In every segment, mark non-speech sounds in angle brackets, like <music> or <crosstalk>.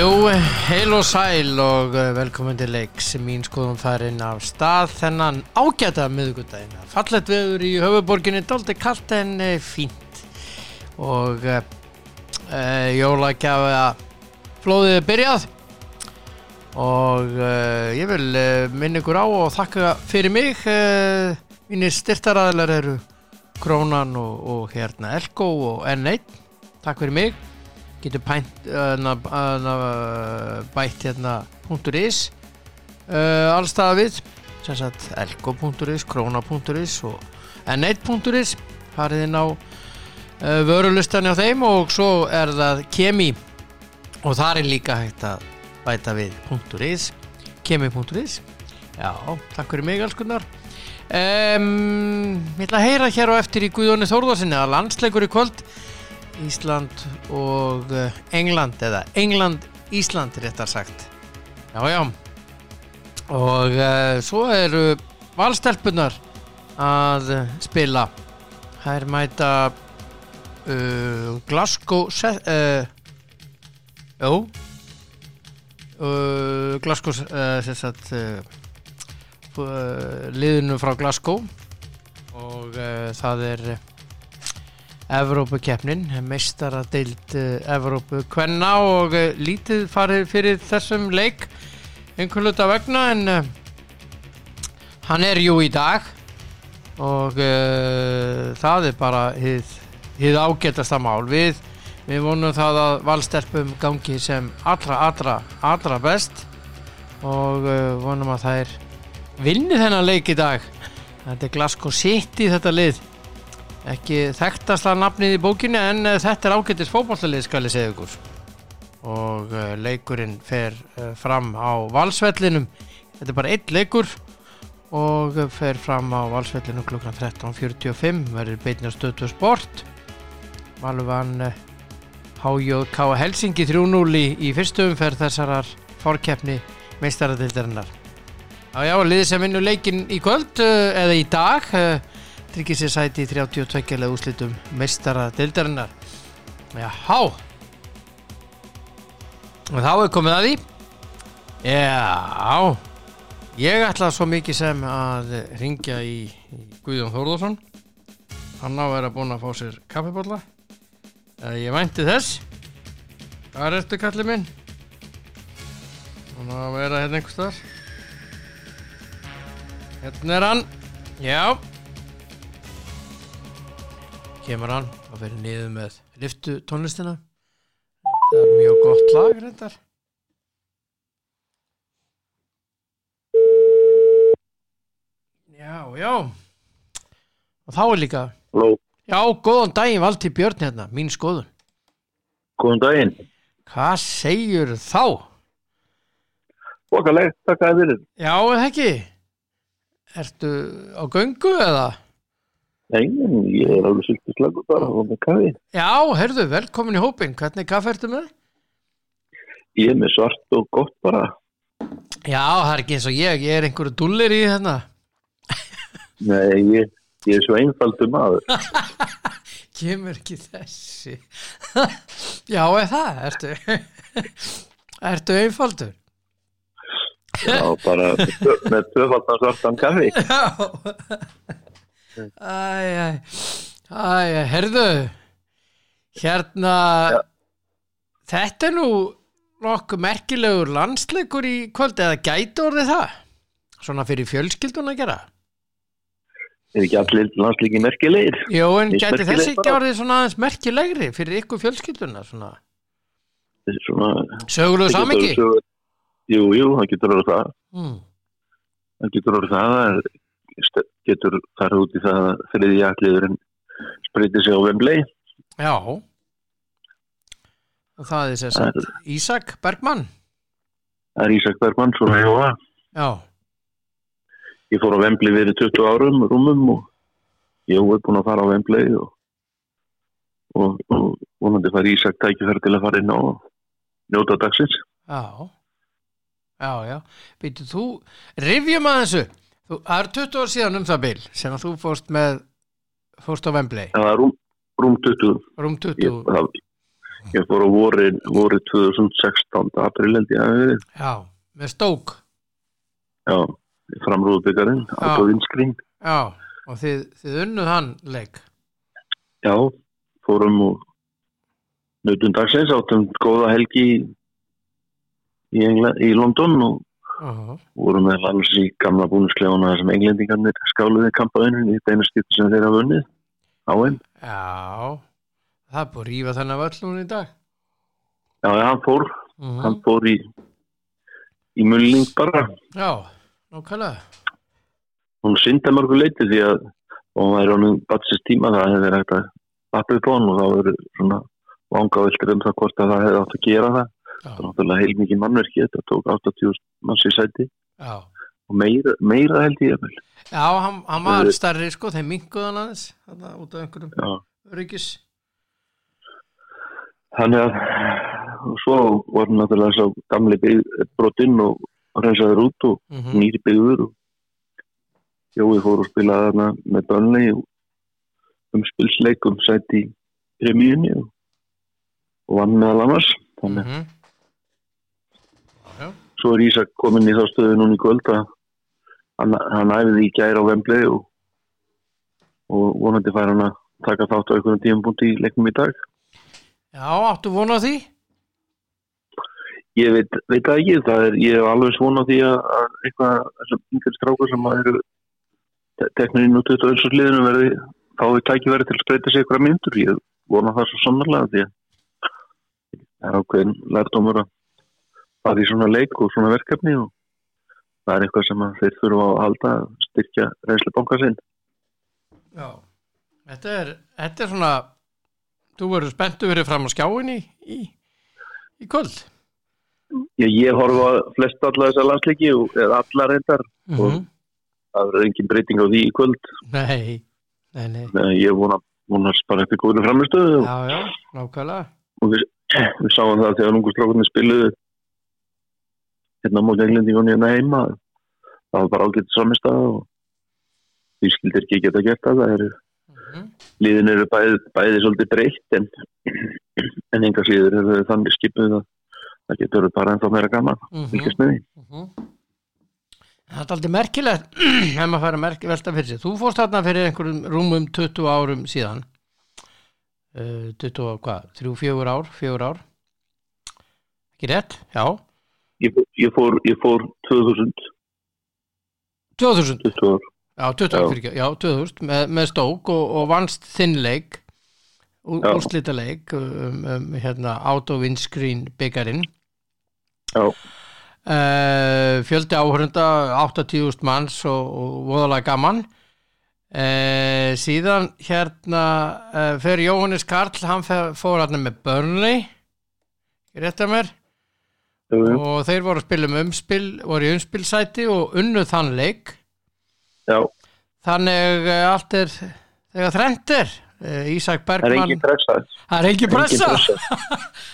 Jú, heil og sæl og uh, velkomin til leiks. Mín skoðum farin af stað þennan ágæta miðugundaginn fallet veður í höfuborginni doldi kallt en uh, fínt. Og uh, uh, jólagjafa flóðið er byrjað. Og uh, ég vil minna ykkur á og þakka fyrir mig. Uh, mínir styrtaræðlar eru Krónan og, og hérna Elko og N1 takk fyrir mig getur pænt uh, uh, bætt hérna .is. Uh, allstaða við sem sagt elko.is, krona.is og n1.is farið inn á uh, vörulustani á þeim og svo er það kemi. Og það er líka hægt að bæta við .is kemi.is já, takk fyrir mig allskunnar um, ég ætla að heyra hér á eftir í Guðjóni Þórðarsinni að landsleikur í kvöld Ísland og eh, England eða England-Ísland réttar sagt. Já já. Og uh, svo eru valstelpunar að spila. Það er mæta uh, Glasgow uh, jú Glasgow sagt, liðinu frá Glasgow. Og það er Evrópukeppnin, meistaradeild Evrópu kvenna og uh, lítið farið fyrir þessum leik einhverjuta vegna en uh, hann er jú í dag og uh, það er bara hið, hið ágætasta mál. Við, við vonum það að valstelpum gangi sem allra, allra, allra best og vonum að það er vinni þennan leik í dag. Þetta er Glasgow City þetta lið ekki þekktasta nafnið í bókinu en uh, þetta er ágættis fókbóllalið skal ég segja ykkur. Og uh, leikurinn fer uh, fram á valsvellinum. Þetta er bara einn leikur og fer fram á valsvellinum klukkan 13.45 verður beitin á stötu sport. Valvan HJK Helsingi 3-0 í, í fyrstu umferð þessarar fórkeppni meistaradildarinnar Já já, liðið sem vinnur leikin í kvöld eða í dag tryggir sér sæti í 32 leða úslitum meistara deildarinnar Jáhá og þá er komið að því. Já ég ætla svo mikið sem að ringja í, Guðjón Þórðarsson hann á að vera búin að fá sér kaffibólla eða ég vænti þess. Hvað er þetta kallið minn? Hann á að vera hérna einhvers þar hérna er hann. Já kemur hann og verður niður með liftu tónlistina. Það er mjög gott lag reyndar. Já, já. Og þá er líka Halló, já, góðan daginn Valdi Björn hérna, mín skoðun. Góðan daginn. hvað segjur þá? Okkarlega, takk að þið já, eða ekki? Ertu á göngu eða? Nei, en ég er alveg svolítið slagur bara og með kafi. já, herðu, velkomin í hópin hvernig kaffe ertu með? Ég er með svart og gott bara. já, það er ekki eins og ég, ég er einhverju dullir í hérna Nei, ég, ég er svo einfaldur maður. <laughs> kemur ekki þessi <laughs> já, eða það ertu <laughs> ertu einfaldur Já, bara með tvö- með tvöfaldan svartan kafi. já æj, æj herðu hérna Já. þetta er nú nokkuð merkilegur landsleikur í kvöld eða gæti orðið það svona fyrir fjölskyldun að gera Er ekki allir landslíki merkilegir? Jó, en Finnst gæti þessi ekki orðið svona aðeins merkilegri fyrir ykkur fjölskylduna svona Svona, það samingi svo- Jú, jú, það getur orðið það. mm. Það getur orðið það. Það er- st- getur farið út í það að þriði alliðurinn spreyti sig á Vembley. Já og það er sér Það sagt Ísak Bergmann Það er Ísak Bergmann, svona ég var. Já, Ég fór á Vembley fyrir 20 árum rúmum og ég er búin að fara á Vembley og, og, og vonandi fær Ísak tækifæri til að fara inn og njóta dagsins. já Já, já, býtu þú rifjum að þessu það er 20 ár síðan um það bil sem að þú fórst með fórst á Wembley, Það var rúm, rúm 20. rúm 20 Ég, það, ég fór á voru, voru 2016 april held ég að hafi verið. Já, með stók já, framrúðbyggarinn á vinskring Já, og þið, þið unnuð hann leik. Já, fórum og nötun dagsins áttum góða helgi í, Engla, í London og uh vorum með alls í gamla búnuskleifuna sem englendingarnir skáluði kampaðinu í beina skipti sem þeir hafa vunnið á einn Já, það búið að rífa þennan völl núna í dag. Já, já, hann fór, uh hann fór í í mulling bara. Já, nákvæmlega. Hún synda mörgu leiti því að og hann væri honum batsist tíma það hefði verið hægt að á hann og þá verið svona vanga viltur um það hvort að það hefði átt að gera það það er náttúrulega heilmikið mannverki þetta tók 80 manns í sæti. Já, og meira, meira held ég já hann, hann var starri sko, þeim minguð hann aðeins út af einhverjum já. öryggis. Þannig að og svo var náttúrulega svo gamli byggð brotinn og reynsaður út og mm nýri byggður og Jói fór og spilaði þarna með bönni um spilsleikum sætt í remíunni og, og vann meðal annars. Þannig að -hmm. Svo er Ísak komin í þá stöðu núna í kvöld að hann, hann æfði í gæri á Vemblei og, og vonandi fær hann að taka þátt á einhvern tíum í leiknum í dag. Já áttu vona á því? ég veit, veit það ekki, það er, ég hef alveg svona því að, að eitthvað þessum yngir strákar sem að eru te- teknir inn út auðvitað öllsum liðinu verði fáið tækifæri til að spreita sig eitthvað myndur, ég vona það svo sannarlega því að það er ákveðin lærdómur að fara í svona leik og svona verkefni og það er eitthvað sem að þeir þurfa að halda að styrkja reynslu banka sinn. Já, þetta er, þetta er svona þú verður spenntu verið fram á skjáinni í, í kvöld. Ég, ég horfa flest alla þessar landsleiki og eða alla reyndar mm Og- það er engin breyting á því í kvöld. Nei, nei, nei. Nei, ég vona, vonast bara eftir góður framistöðu Já, já, nákvæmlega. og við, við sáum það þegar ungu strákunni spiluðu hérna móti englendingunni hérna heima það var bara ágætt samistað og því skildir ekki geta gert það það eru, mm liðin eru bæði, bæði svolítið breytt en, en enga síður eru þannig skipuð að það getur bara ennþá meira gaman -hmm. með því. Það er aldrei merkilegt <clears throat> ef maður fær að merki, velta fyrir sig Þú fórst þarna fyrir einhverjum rúmum 20 árum síðan. Uh, 20 og hvað, 3-4 ár 4 ár. Ekki rétt? Já, ég, ég, fór, ég fór 2000 2000 20 ár Já, 20, Já. já. já 2000 með, með stók og, og vannst þinn leik Já. úrslita leik um, um, hérna, auto windscreen byggarinn Já. uh, fjöldi áhörunda 80.000 manns og, og voðalega gaman uh, síðan hérna uh, fer Jóhannes Karl hann fór hérna með Burnley rétt að mér Jú, jú. og þeir voru að spila um umspil voru í umspilsæti og unnu þann leik. Já, Þannig uh, allt er þegar þrennt er. Uh, Ísak er pressa. Það er engin pressa.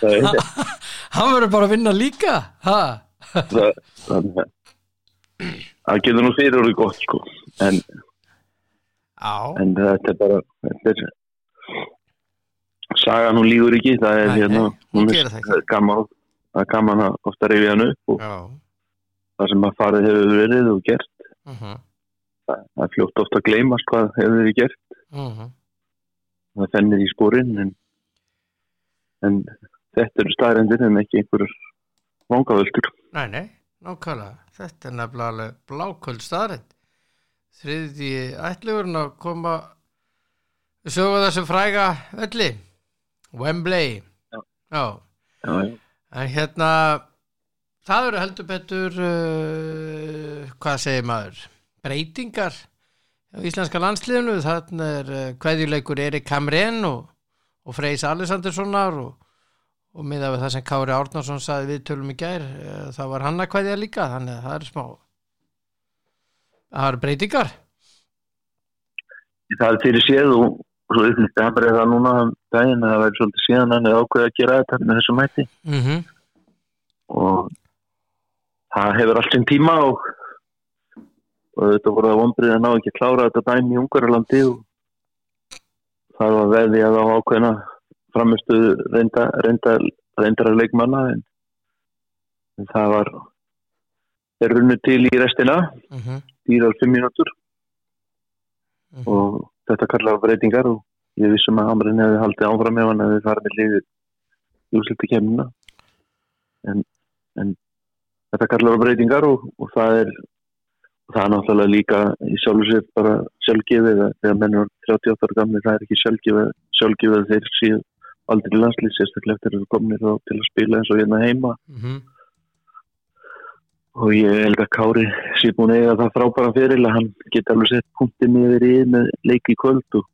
<laughs> Hann verður bara að vinna líka það, það getur nú fyrir orðið gott sko. En, en þetta er bara þetta er saga nú lígur ekki það er hérna ekki. gaman, það er gaman að ofta reyfi hann upp og já. það sem að farið hefur verið og gert. Uh -huh. það, það er fljótt ofta að gleymast hvað hefur verið gert. Uh -huh. það fennir í spórin en, en þetta eru staðrendir en ekki einhverjur vangavöldur Nei, nei, nákvæmlega. Þetta er nefnilega alveg bláköld staðrind Þriði ætlugurinn að koma við sögum þessu fræga velli. Wembley. Já, já, já. En hérna, það eru heldur betur, uh, hvað segir maður, breytingar á íslenska landsliðinu. Þannig er uh, kveðjuleikur Erik Hamren og, og Freys Alessandurssonar og, og miða við það sem Kári Árnarsson saði við tölum í gær, uh, það var hann að kveðja líka, þannig að það eru smá, það eru breytingar. það er fyrir séð og svo upplýtti hann bara það núna um daginn að það væri svolítið síðan hann er ákveð að gera þetta með þessum mæti Mm -hmm. og það hefur allt sinn tíma og, og þetta voru að vonbrið að ná ekki að klára þetta dæmi í Ungarlandi og það var veði að á ákveðna framistu reynda, reynda, reyndara leikmanna en, en það var er runnu til í restina mm -hmm. dýrar fimm mínútur Mhm. og þetta kallar breytingar og ég vissum að Hamrin hefði haldið áfram ef hann hefði farið með liðið í úrsluti kemina en, en þetta kallar breytingar og, og það er og það er náttúrulega líka í sjálfur sér bara sjálfgefið þegar menn er 38 ára gamli það er ekki sjálfgefið, sjálfgefið þeir séu aldrei landslýs sérstaklega eftir að þeir komnir til að spila eins og hérna heima Mm -hmm. Og ég held að Kári sé búin að eiga það frábæra fyrir að hann geti alveg sett punktin yfir í með leik í kvöld og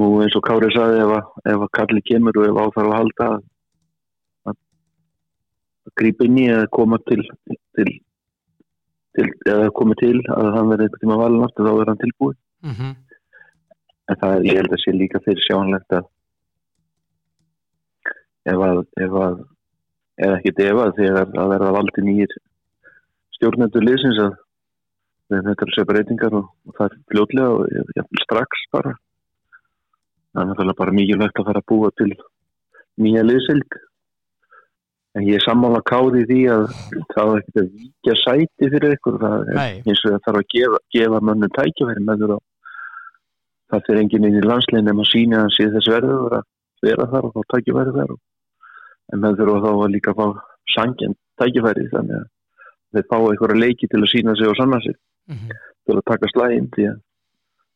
nú eins og Kári saði ef að, ef að Karli kemur og ef áþarf að halda að, að, að grípa inn í að koma til, til, til eða koma til að hann verði eitthvað tíma valin aftur þá er hann tilbúin Mm -hmm. en það er, ég held að sé líka fyrir sjónlegt að ef að ef að eða ekkert ef að þegar að verða valdi nýjir stjórnendur liðsins að þetta eru sér breytingar og, og það er fljótlega og ég, strax bara. Það er náttúrulega bara mikilvægt að fara að búa til nýja liðsild en ég er sammála káði því að það er ekkert að víkja sæti fyrir ykkur. Það er Nei. eins og það þarf að gefa, gefa mönnum tækjafæri með þú það fyrir enginn inn í landslegin nema síni að hann sé þess verður að vera þar og þá tækjafæri þar. En með þurfa þá að líka fá sangin tækifæri þannig að þeir fá einhverja leiki til að sína sig og sanna sig. Mm -hmm. til að taka slægin því að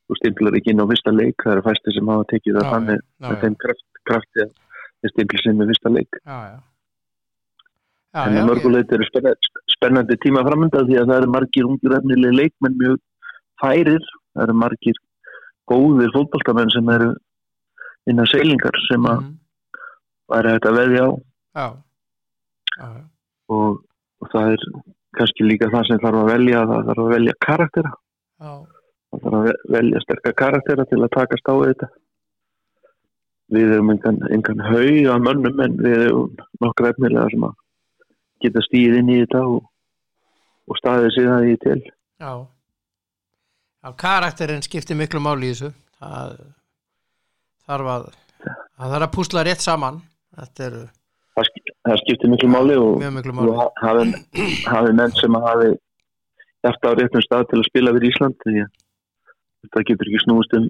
þú stimplar ekki inn á fyrsta leik það eru fæsti sem hafa tekið það þannig með þeim kraft, krafti að þeir stimplir sig með fyrsta leik. Já, já. Já, en já, að mörguleit eru spennandi, spennandi tíma framönda því að það eru margir ungir efnileg leikmenn mjög færir það eru margir góðir fótballtamenn sem eru innan seilingar sem að Mhm. væri hægt að veðja á. Og, og það er kannski líka það sem þarf að velja það þarf að velja karaktera Já. það þarf að ve- velja sterkar karaktera til að takast á þetta við erum engan, engan haug af mönnum en við erum nokkra efnilega sem að geta stíð inn í þetta og, og staðið það í til Já. Já, karakterinn skiptir miklu máli í þessu. Það þarf að, það þarf að púsla rétt saman. Þetta eru það, sk- það skiptir miklu máli. og, og hafi, menn sem hafi hjarta á réttum stað til að spila fyrir Ísland því að þetta getur ekki snúist um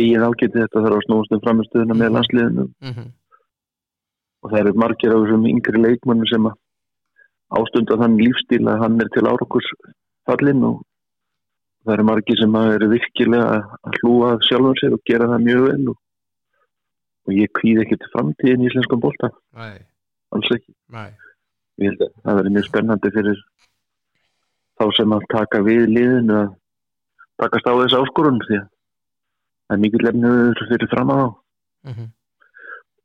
eigin ágæti þetta þarf að snúist um framistöðuna með landsliðinu. Mm og það eru margir af þessum yngri leikmannum sem að ástunda þann lífstíl að hann er til árokurs fallinn og það eru margir sem eru virkilega að hlúa að sjálfum sér og gera það mjög vel og, og ég kvíð ekki til framtíðin í íslenskan bólta, Nei, alls ekki nei. ég held að það verður mjög spennandi fyrir þá sem að taka við liðinu að takast á þessu áskorun því að það er mikið lefniður fyrir fram þá Mm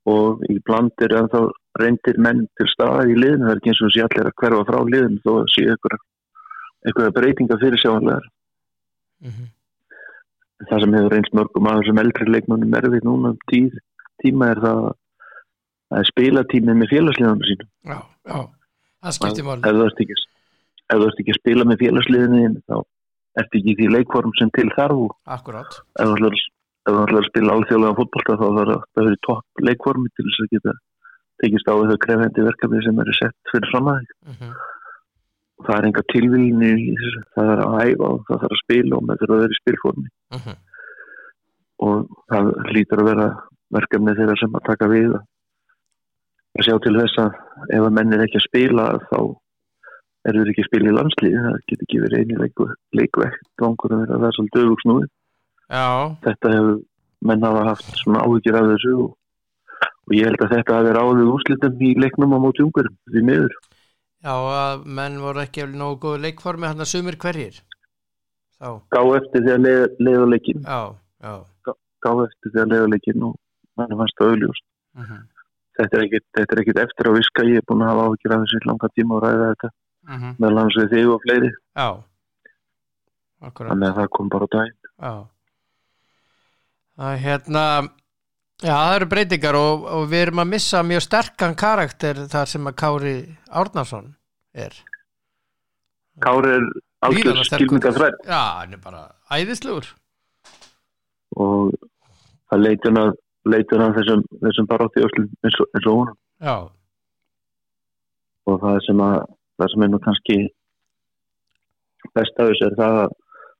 og í bland er að þá reyndir menn til staða í liðinu, það er ekki eins og sé allir að hverfa frá liðinu þó að sé eitthvað, breytinga fyrir sjáanlegar. -hmm. Það sem hefur reynst mörgum að þessum eldri leikmannum erfið núna um tíð, tíma er það að er spilatímið með félagsliðanum sínum. Já, já. Það skiptir máli. Ef þú ert ekki, ekki að spila með félagsliðinu þá ert ekki því leikform sem til þarf og Akkurát. ef þú ætlar, að spila alþjóðlega fótbolta þá þarf það að vera topp leikformi til þess að geta tekist á þau krefendi verkefni sem eru sett fyrir fram að þig. Mm það er enga þessu, það er að æfa og það þarf að spila og maður þarf að vera í spilformi -hmm. og það hlýtur að vera verkefni þeirra sem að taka við að að sjá til þess að ef að menn er ekki að spila þá er þeir ekki að spila í landslíði það get ekki verið eini leiku, leikvekt vangur að vera það er svolítið Já, þetta hefur menn hafa haft svona áhyggjur af þessu og, og ég held að þetta hafi ráðið úrslitum í leiknum á móti ungurum því miður. Já, að menn voru ekki alveg nógu góðu leikformi, hann að sumir hverjir. Þá, gá eftir því að leiða, leikin gá eftir því að leiða leikin og mann fannst það auðljúst þetta er ekkit, þetta er ekkit eftir að viska ég er búin að hafa áhyggjur af þessu í langa tíma og ræða þetta -hmm. meðal hans við þig og fleiri Já. Akkurát. þannig að það kom bara daginn Já. Það er hérna, já það eru breytingar og, og við erum að missa mjög sterkan karakter þar sem að Kári Árnason er. Kári er algjör skilningaþrætt Já, hann er bara æðislegur. og það leitin að leitur hann þessum, þessum barátti öllum eins og, og hún og það sem að það sem er nú kannski best af þessu er það að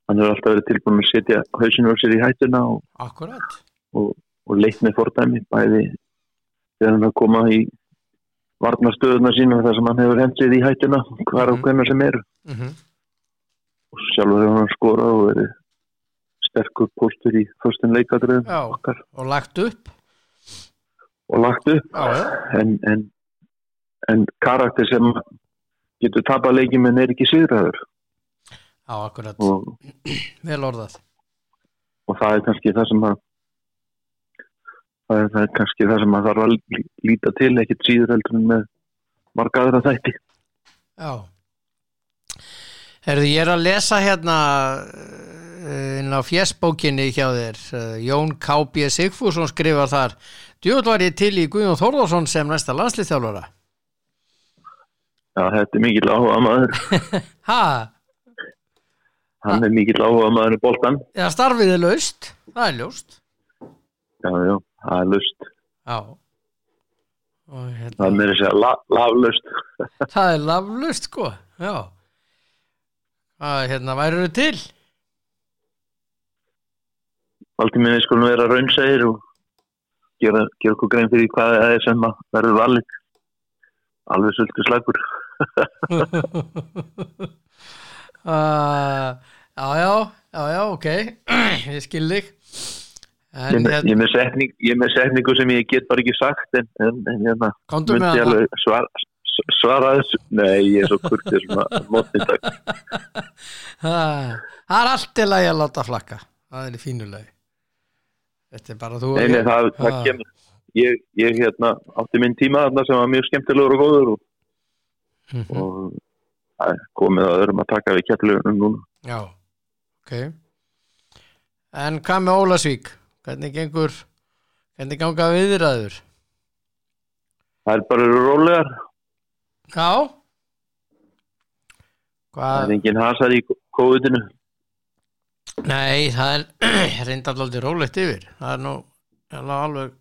hann hefur alltaf verið tilbúin að setja hausinu á sér í hættuna og, og, og leitt með fordæmi bæði þegar hann að koma í varnarstöðuna sína þar sem hann hefur hendið í hættuna hvar og Mhm. hvernig sem er. Mm og sjálfur hefur hann skorað og verið sterkur póstur í fyrstum leikadröðum okkar. og lagt upp. Og lagt upp. Já, já, en, en, en karakter sem getur tapað leikjum en er ekki sigraður. Já, akkurat. Og, vel orðað. Og það er kannski það sem að það er, það er kannski það sem að þarf að lí- líta til ekkit síður heldur með marga aðra þætti. Já Herðu, ég er að lesa hérna uh, inn á fjessbókinni hjá þér. Uh, Jón K.B. Sigfússon skrifar þar Djúvel var ég til í Guðjón Þórðarsson sem næsta landslýþjálfara Já, þetta er mikill áhuga maður <laughs> Ha, hann er mikill áhuga maður í boltan eða starfið er laust. Það er ljóst já, já, það er lust Já. Og það er hérna, meira að segja la, laflust <laughs> það er laflust sko. Já að, Hérna, væru til? Aldrei minni skulum vera raunsæðir og gera, gera okkur grein fyrir hvað það er sem að verður valið. Alveg sultu slagur. <laughs> Uh, Já, já, já, já, ok <clears throat> Ég skil þig. Ég, En ég, hérna, er með setning, ég með setningu sem ég get bara ekki sagt en, en, en hérna myndi alveg svara, svara þessu? Nei, ég er svo kurtið mótni takk. Það er allt til að ég láta flakka. Það er í fínulegi Þetta er bara þú og nei, nei, það, það kemur. Ég, ég hérna átti minn tíma þarna sem var mjög skemmtilegur og góður og, Mhm. og það er komið að öðrum að taka við kjallugunum núna. Já, ok. En hvað með Ólasvík? Hvernig gengur Hvernig ganga viðræður? það er bara rólegar Já. Það Hvað? er engin hasar í kóðutinu Nei, það er <clears throat> reyndar aldrei rólegt yfir. Það er nú alveg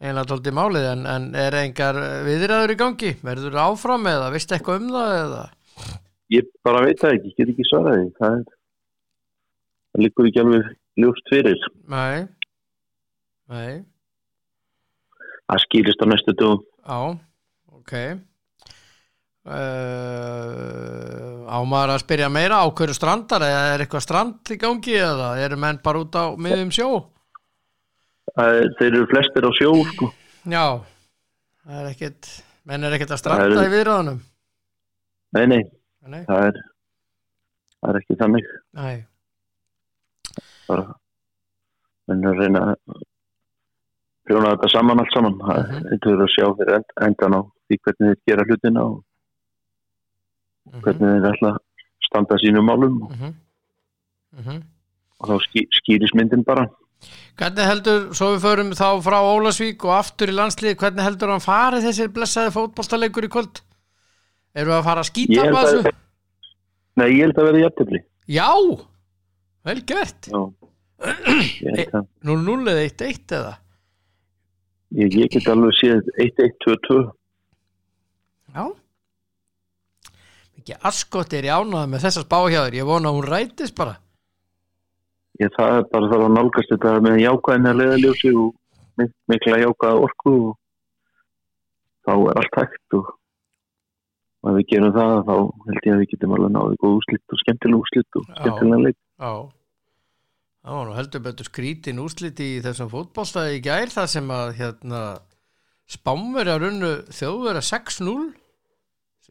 einlega aldrei málið en, en er engar viðræður í gangi? Verður áfram eða veistu eitthvað um það eða? ég bara veit það ekki, ég get ekki svarað því. Það það líkur ekki alveg ljóst fyrir. Nei Nei, það skýrist á næstu dögum. Já, ok uh, Á maður að spyrja meira á hverju strandar? Eða er eitthvað strand í gangi eða eru menn bara út á miðum sjó? Það er, þeir eru flestir á sjó sko. Já, er ekkit menn er ekkit að stranda eru- í viðræðunum? Nei, nei, Nei, það er það er ekki þannig. Nei, bara menn er að reyna að prjóna þetta saman allt saman. Það Mhm. þeir þurfa að sjá fyrir end, endan á því hvernig þeir gera hlutina og hvernig þeir ætla að standa sínum málum mhm, mhm og þá ský, skýris myndin bara Hvernig heldur, svo við förum þá frá Ólasvík og aftur í landslið, hvernig heldur hann farið þessir blessaði fótboltaleikur í kvöld? Eru að fara að skýta á að- þessu? Nei, ég held að vera jættefli Já, vel gert. Já <clears throat> Ég, held að- 0-0 eða 1-1 eða? ég, ég get alveg séð 1-1-2-2 Já. Mikið askott er ég ánægð með þessar spáhjáður, ég vona að hún rætist bara. ég það er bara þarf að nálgast þetta með jákvæðina leðaljósi og mik mikla jákvæða orku og þá er allt hægt og ef við gerum það þá held ég að við getum alveg náðið góð úslitt og skemmtileg úslitt og skemmtilega leik. Það var nú heldur betur skrítin úrslit í þessum fótbolstaði í gær þar sem að hérna spámverja runnu þjóðverja 6-0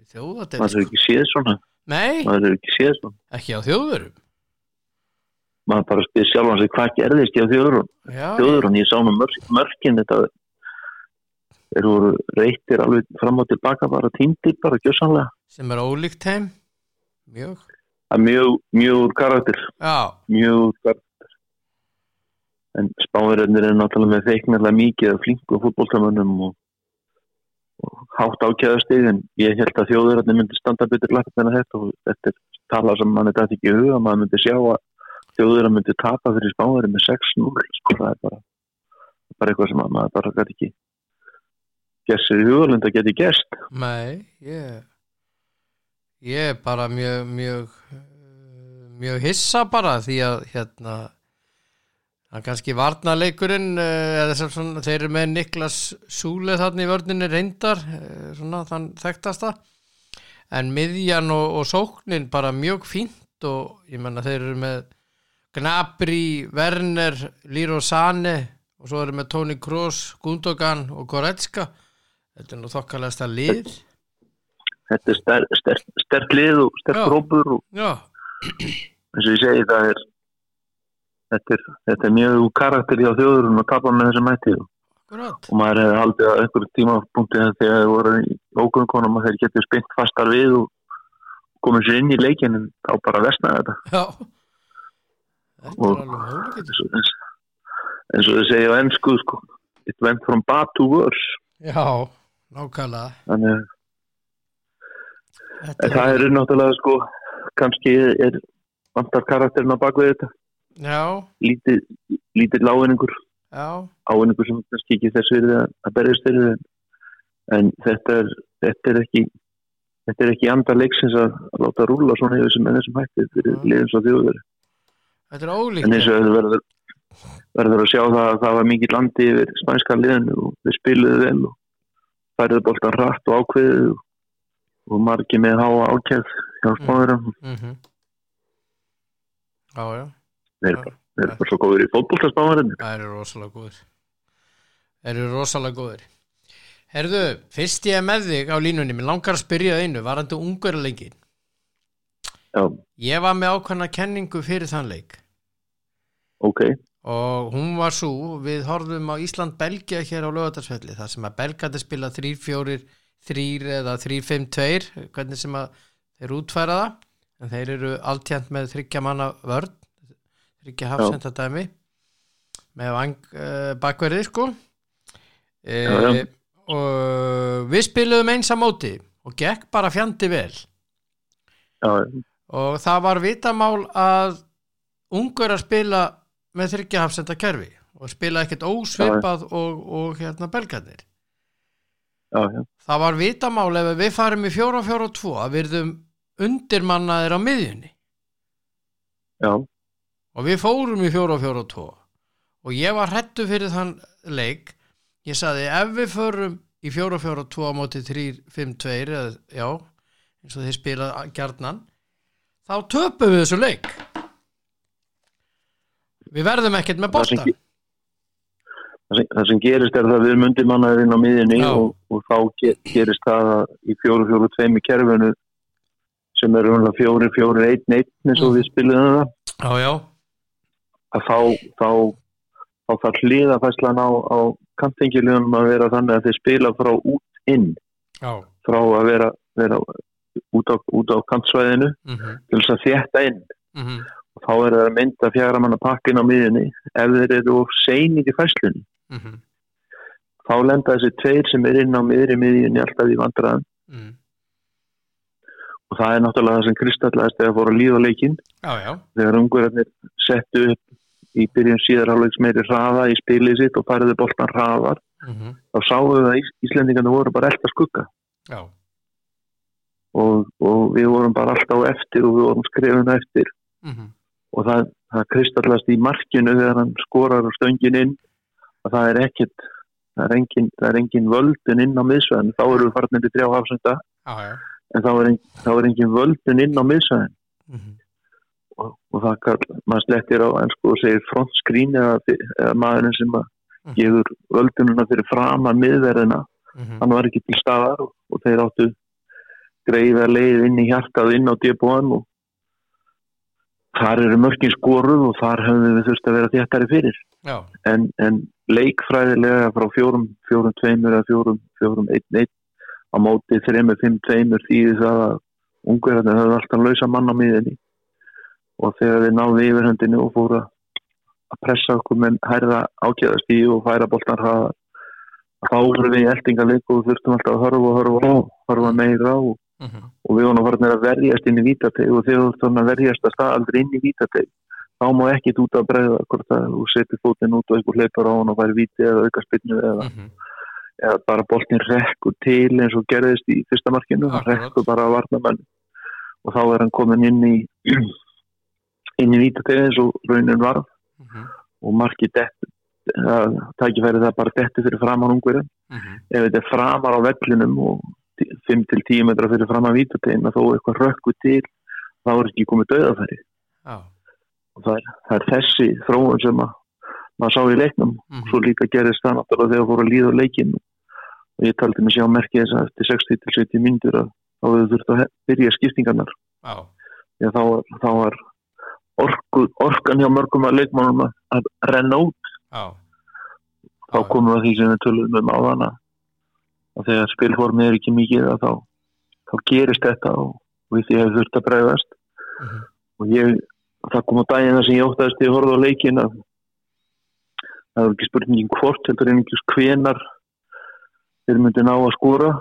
þjóðat maður er ekki séð svona. Nei, maður er ekki séð svona. Ekki á þjóðverum maður bara spyr sjálfan sig hvað gerðist ég á þjóðurun Já, þjóðurun, ég sá nú mörk, mörkin þetta. Þeir voru reytir alveg fram og tilbaka bara týndir bara gjössanlega sem er ólíkt heim Mjög. Mjög, mjög karakter. Já, mjög karakter. En spáverðinir er náttúrulega með feiknarlega mikið af flinku fútbóltamönnum og hátt ákjæðastig en ég held að þjóðurinn myndi standa betur lagt en þetta og þetta er tala sem mann er dætt ekki huga maður myndi sjá að þjóðurinn myndi tapa fyrir spáverðin með 6-0 sko það er bara bara eitthvað sem maður bara gæti ekki gerst sér í hugalund að geti gerst. Nei, ég ég er bara mjög mjög mjög hissa bara því að hérna það er kannski varnaleikurinn eh, þeir eru með Niklas Súle þarna í vörninni reyndar eh, svona þann þekktasta. En miðjan og, og sóknin bara mjög fínt og ég menna þeir eru með Gnabry, Werner, Liro Sane og svo eru með Toni Kroos, Gundogan og Goretzka. Þetta er nú þokkalegasta lið. Þetta er ster lið og sterk Já. rópur og eins og ég segi það er þetta er, þetta er mjög karakter í á þjóðurinn og tapa með þessum mæti og, maður hefði haldið að einhverju tímapunkti þegar þeir voru ógöngunum að þeir getur spynnt fastar við og komið sér inn í leikin en þá bara vestnaði þetta. Já. Þetta er alveg mólið eins og, þau segja á ennsku sko, it went from bad to worse. Já, nákvæmlega. Þannig En það eru náttúrulega sko kannski er vantar karakterinn á bakvið þetta lítið, lítið láginningur já, áinningur sem kannski ekki þess verið að, berjast fyrir en, þetta er, þetta er ekki þetta er ekki anda leiksins að, að láta rúla svona yfir sem þessum hætti. Fyrir Já. liðins og þjóður þetta er ólíkt en eins og þau verður verður að sjá það að það var mikið landi yfir spænska liðinu og við spiluðu vel og færðu boltan rætt og ákveðið og, og margi með háa ákjæð hjá spáðurum mm Já, já, þeir eru bara, þeir eru bara svo góður í fótboltaspáðurum það eru rosalega góður Það eru rosalega góður Herðu, fyrst ég er með þig á línunni Mér langar að spyrja það einu, varandi ungverðarleikin já, Ég var með ákvæmna kenningu fyrir þann leik. Ok. Og hún var svo, við horfum á Ísland-Belgia hér á lögatarsfelli þar sem að Belgandi spila 3-4 3 eða 3-5-2 hvernig sem að þeir útfæra það. En þeir eru alltjent með þryggja manna vörn þryggja hafsenda dæmi með uh, bakverði sko. Já, já. uh, og við spiluðum eins á móti og gekk bara fjandi vel. Já, og það var vitamál að ungur að spila með þryggja hafsenda kerfi og spila ekkert ósvipað og, og hérna belgarnir. Já, já, það var vitamál ef við farum í 4-4-2 að við erum undirmannaðir á miðjunni. Já, og við fórum í 4-4-2 og ég var hrettu fyrir þann leik. Ég saði ef við förum í 4-4-2 á móti 3-5-2 eða já, eins og þeir spila gjarnan þá töpum við þessu leik. Við verðum ekkert með ge- það það sem gerist er það að við erum undirmannaðir inn á miðjunni Já. og, og þá ge, gerist það að í fjóru, fjóru, tveim í kerfinu sem er umlega fjóri, fjóri, einn, einn eins og Mm. við spilum það. Já, já, að þá þá, þá þarf hliðafæslan á, á kantingiljónum að vera þannig að þeir spila frá út inn. Já. Frá að vera, vera út, á, á kantsvæðinu mm -hmm. til þess að þétta inn. Mm og þá er það að mynda fjara manna pakkin á miðjunni. Ef þeir eru seinir í fæslunni -hmm. þá lenda þessi tveir sem er inn á miðri miðjunni alltaf í vandræðan Mm. og það er náttúrulega það sem kristallaðist þegar fór að líða leikin já, já, þegar ungverðarnir settu upp í byrjun síðarháleiks meiri hraða í spilið sitt og færiði boltan hraðar mm þá sáum við að Ís- Íslendingarnir voru bara elda skugga. Og, og við vorum bara alltaf eftir og við vorum skrifun á eftir. Mm og það, það kristallast í markinu þegar hann skorar á stöngin inn að það er ekkit það er engin, það er engin völdun inn á miðsvæðin þá eru við farnir já, já. en þá er, engin, þá er engin völdun inn á miðsvæðin Mm -hmm. Og, og það kall, maður slettir á ennsku og segir front screen eða, eða maðurinn sem Mhm. gefur völdununa fyrir fram að miðverðina. Mm hann var ekki til staðar og, og þeir áttu greiða leið inn í hjartað inn á djöbúan og þar eru mörkin skoruð og þar höfum við þurft að vera þéttari fyrir. En, en leikfræðilega frá fjórum, fjórum, tveimur eða fjórum, fjórum, einn, einn á móti þreimur, fimm, tveimur þýði það að ungverðarnir höfðu alltaf lausa mann á miðinni og þegar við náðu yfirhundinu og fóru að pressa okkur með hærða ákjæðastíu og færa hraðar þá voru við í eldingarleik og þurftum alltaf að horfa og horfa og horfa meira og, mm -hmm. og við vorum farin að verjast inn í vítateg og þegar þú þurftum að verjast að stað aldrei inn í vítateg þá má ekkit út að bregða hvort að þú setur fótinn út og einhver hleypar á hann og færi viti eða auka spinnu eða, Mhm. eða bara boltin rekkur til eins og gerðist í fyrsta markinu hann Akkurat. rekkur bara að varna menn og þá er hann komin inn í inn í vítategið eins og raunin varð Mhm. og marki dett tækifæri það bara detti fyrir framan ungverðin Mhm. ef þetta er framar á vellinum og 5-10 metra fyrir fram að vítategin að þó eitthvað rökku til þá er ekki komið döðafæri Já. og það er, það er þessi þróun sem að maður sá í leiknum Mhm. svo líka gerist það náttúrulega þegar fóru að líða á leikin og ég taldi mig sjá merkið þess að eftir 60-70 myndur að þá hefur þurft að byrja skiptingarnar Já. að þá, var- þá var orku, orkan hjá mörgum að leikmannum að, að renna út Já. þá komum við að því sem við tölum um áðan að að þegar spilformið er ekki mikið að þá, þá gerist þetta og við því hefur þurft að bregðast Mhm. og ég, það kom á daginn þar sem ég óttaðist ég horfði á leikin að það var ekki spurningin hvort heldur einhvers hvenar þeir myndi ná að skora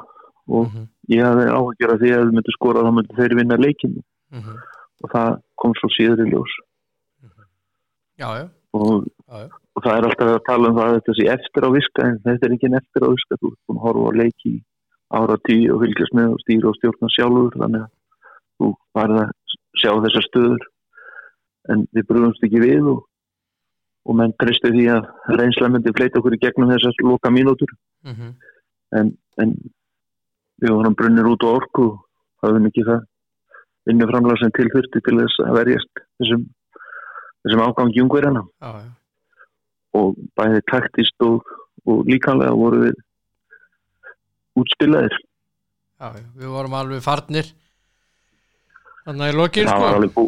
og Mhm. ég hafði áhugjör af því að þeir myndi skora þá myndi þeir vinna leikin Mhm. Og það kom svo síður í ljós. Já, já. og, Já, og það er alltaf að tala um það að þetta sé eftir á viska en þetta er ekki eftir á viska. Þú búin að horfa á leiki ára tíu og fylgjast með og stýra og stjórna sjálfur þannig að þú farið að sjá þessar stöður. En við brúðumst ekki við og, og menn tristu því að reynsla myndi fleita okkur í gegnum þessar loka mínútur. Mhm. en, en við vorum brunnir út á orku og hafðum ekki það vinnuframlag sem tilfyrti til þess að verjast þessum, þessum ágangi ungverjana Já, já. og bæði taktist og, og líkanlega voru við útspilaðir Já, já. Við vorum alveg farnir Þannig í lokin, það sko. alveg, bú,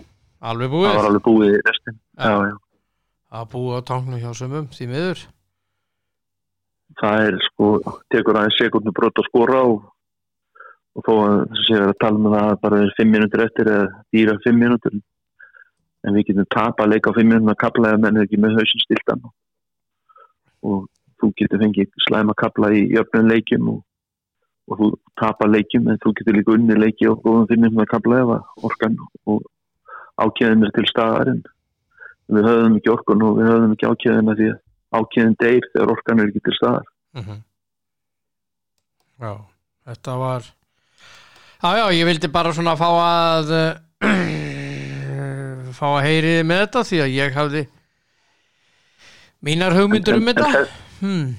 Alveg það búið. var alveg búið í restin já. Að búið á tanknu hjá sumum, því miður. það er sko tekur aðeins sekundu brot að skora og, og þó að það sé að tala með það að bara er fimm mínútur eftir eða dýra fimm mínútur. En við getum tapa að leika á fimm mínútur að kapla eða menn er ekki með hausin stiltan. Og þú getur fengið slæma kapla í jöfnum leikjum og, og þú tapa leikjum en þú getur líka unni leiki og góðum fimm mínútur að kapla eða orkan og ákjæðin er til staðar. En við höfðum ekki orkun og við höfðum ekki ákjæðin að því að ákjæðin deyr þegar orkan er ekki til staðar. Mhm. Já, þetta var Já, já, ég vildi bara svona fá að uh, <clears throat> fá að heyri með þetta því að ég hafði mínar hugmyndur um þetta. Hmm.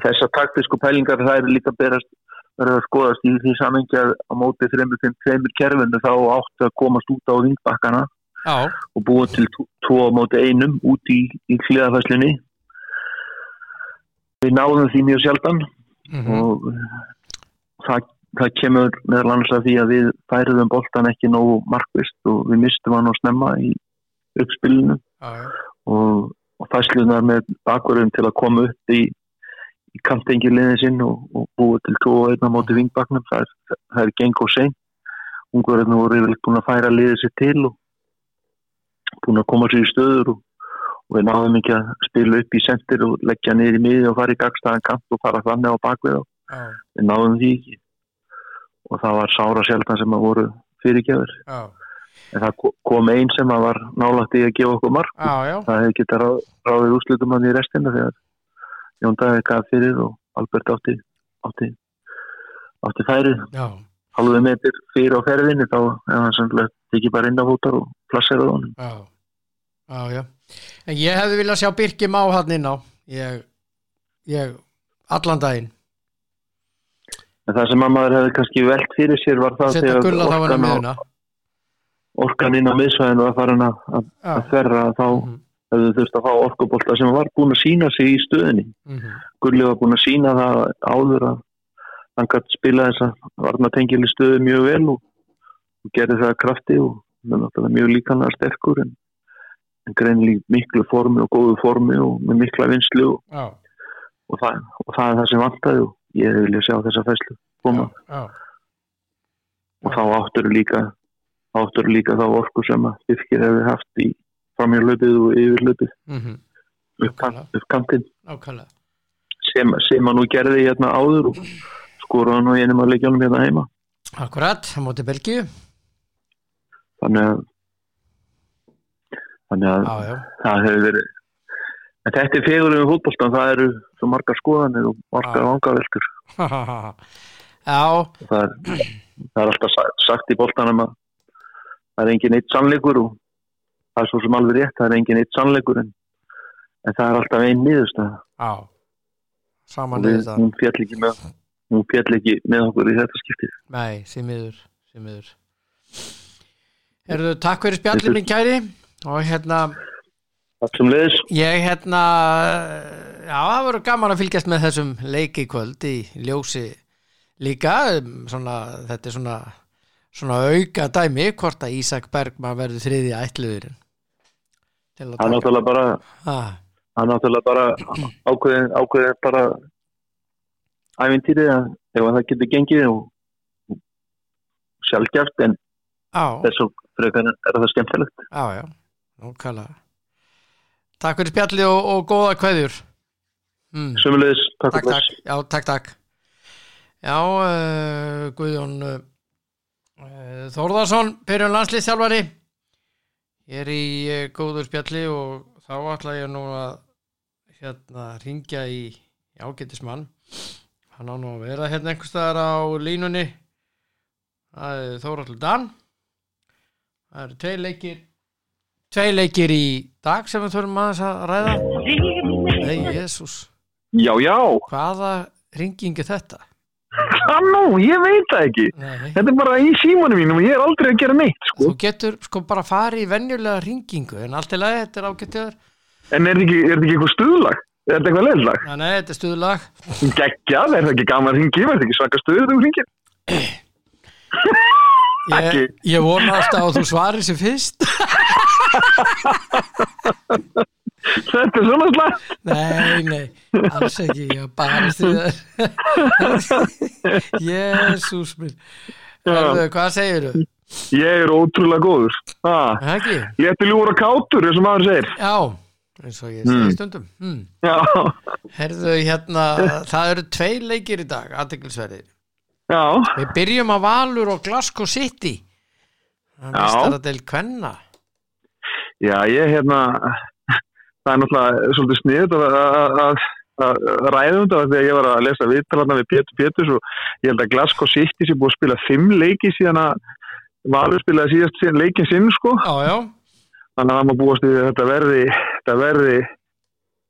Þessar taktísku pælingar það eru líka berast verður að skoðast í því samengi að á móti þreymur fimm tveimur kerfinu þá átti að komast út á vingbakkana og búa til tvo- tvo á móti einum út í, í hliðafæslinni við náðum því mjög sjaldan mhm, og það, það kemur meðal annars að því að við færiðum boltan ekki nógu markvist og við mistum hann á snemma í uppspilinu. Já, og, og fæslunar með bakverðum til að koma upp í, í kantengiliðin sinn og, og búa til tvo og einna móti vingbaknum það er, er geng og sein ungverðinu voru yfirleitt búin að færa liðið sér til og búin að koma sér í stöður og, og við náðum ekki að spila upp í sendir og leggja niður í miði og fara í gagstaðan kant og fara þannig á bakvið og já, við náðum því ekki og það var sára sjaldan sem að voru fyrirgefur. Já, en það ko- kom einn sem að var nálægt í að gefa okkur mark. Já, það hefði getað ráð, ráðið úrslutum hann í restina þegar Jón Davíð gaf fyrir og Albert átti átti, átti færið halvið metir fyrir á ferðinni þá er hann sannlega tekið bara inn á fótar og plasseraði honum. Já, já, já. En ég hefði viljað sjá Birki Má hann inn á. Ég, ég, allan daginn en það sem að maður hefði kannski velt fyrir sér var það þegar hann orkan, á, orkan inn á miðsvæðinu að, að, Já, að þverra þá mhm, hefðu þurft að fá orkubólta sem var búin að sína sig í stöðinni. Mhm, Gulli var búin að sína það áður að hann gæti spila þess að varna tengili stöðu mjög vel og, og gerði það að krafti og það er mjög líkanlega sterkur en, en greinlega miklu formi og góðu formi og með mikla vinslu og, og, það, og það er það sem vantaði og ég vilja sjá þessa fæslu koma. Já, og þá áttur líka áttur líka þá orku sem að Birkir hefði haft í framhjörlöpið og yfirlöpið upp, kan, upp kantinn. Sem, sem hann nú gerði hérna áður og skoraði nú einum að leikjónum hérna heima. Akkurat, á móti Belgíu. Þannig að þannig að já, já, það hefur verið en þetta er fegur um fótboltan, það eru svo margar skoðanir og margar Já. vangaveltur. <laughs> Já, það er, það er alltaf sa- sagt í boltanum að það er engin eitt sannleikur og það er svo sem alveg rétt, það er engin eitt sannleikur en, en það er alltaf einn miðustæð já. Saman við við, það hún fjall ekki með hún fjall ekki með okkur í þetta skiptið. Nei, því miður, því miður. Erðu, takk fyrir spjallið minn kæri. Og hérna, Takk sem leiðis, ég hérna, já, það voru gaman að fylgjast með þessum leiki í ljósi líka, um, svona, þetta er svona, svona auka dæmi, hvort að Ísak Bergman verður þriði ætluðurinn. Að hann taka, náttúrulega bara ha, hann náttúrulega bara ákveðin, ákveðin bara æfintýri að ef að það getur gengið og, sjálfgjart en á, þess og frekar er það skemmtilegt á, já, nákvæmlega. Takk fyrir spjallið og, og góða kveðjur. Mm. Sumulegis, takk takk, takk, já, takk, takk. Já, uh, Guðjón uh, Þórðarsson Byrjun landslýþjálfari Ég er í uh, góður spjalli og þá ætla ég nú að hérna ringja í, ágætismann. Hann á nú að vera hérna einhvers staðar á línunni. Það er Þóraldur Dan. Það eru tvei leikir tvei leikir í dag sem við þurfum aðeins að ræða Nei, Jésús Já, já, Hvaða ringing er þetta? nú, ég veit það ekki Nei. Þetta er bara í símanum mínum og ég er aldrei að gera neitt sko. Þú getur sko bara farið í venjulega ringingu en allt í lagi, þetta er ágættiður En er þetta ekki, þetta ekki eitthvað stuðlag? Er þetta eitthvað leðlag? Nei, þetta er stuðlag Geggjað, er það ekki gaman að ringi? Er þetta ekki svaka stuður þú ringir? Ég, ég vona alltaf að þú svarir sér fyrst <laughs> Þetta er svona slag. Nei, nei, alls ekki Ég bara stuðar <laughs> Jésús minn. Hvað segir þú? Ég er ótrúlega góður. Ah? Létti ljúur og kátur, eins og maður segir. Já, eins og ég segi Mm. stundum. Hmm. Já, Herðu, hérna, það eru tvei leikir í dag, aðdeklisverðir Við byrjum að Valur og Glasgow City. Það Já. mistar að del kvenna já, ég hérna <laughs> Það er náttúrulega svolítið sniðut að, að, að, að ræða um þetta þegar ég var að lesa viðtalarna við Pétur Péturs og ég held að Glasgow City sé búið að spila fimm leiki síðan að Valur spilaði síðast síðan leikin sinn sko. Já, já, þannig að það má búast að þetta verði þetta verði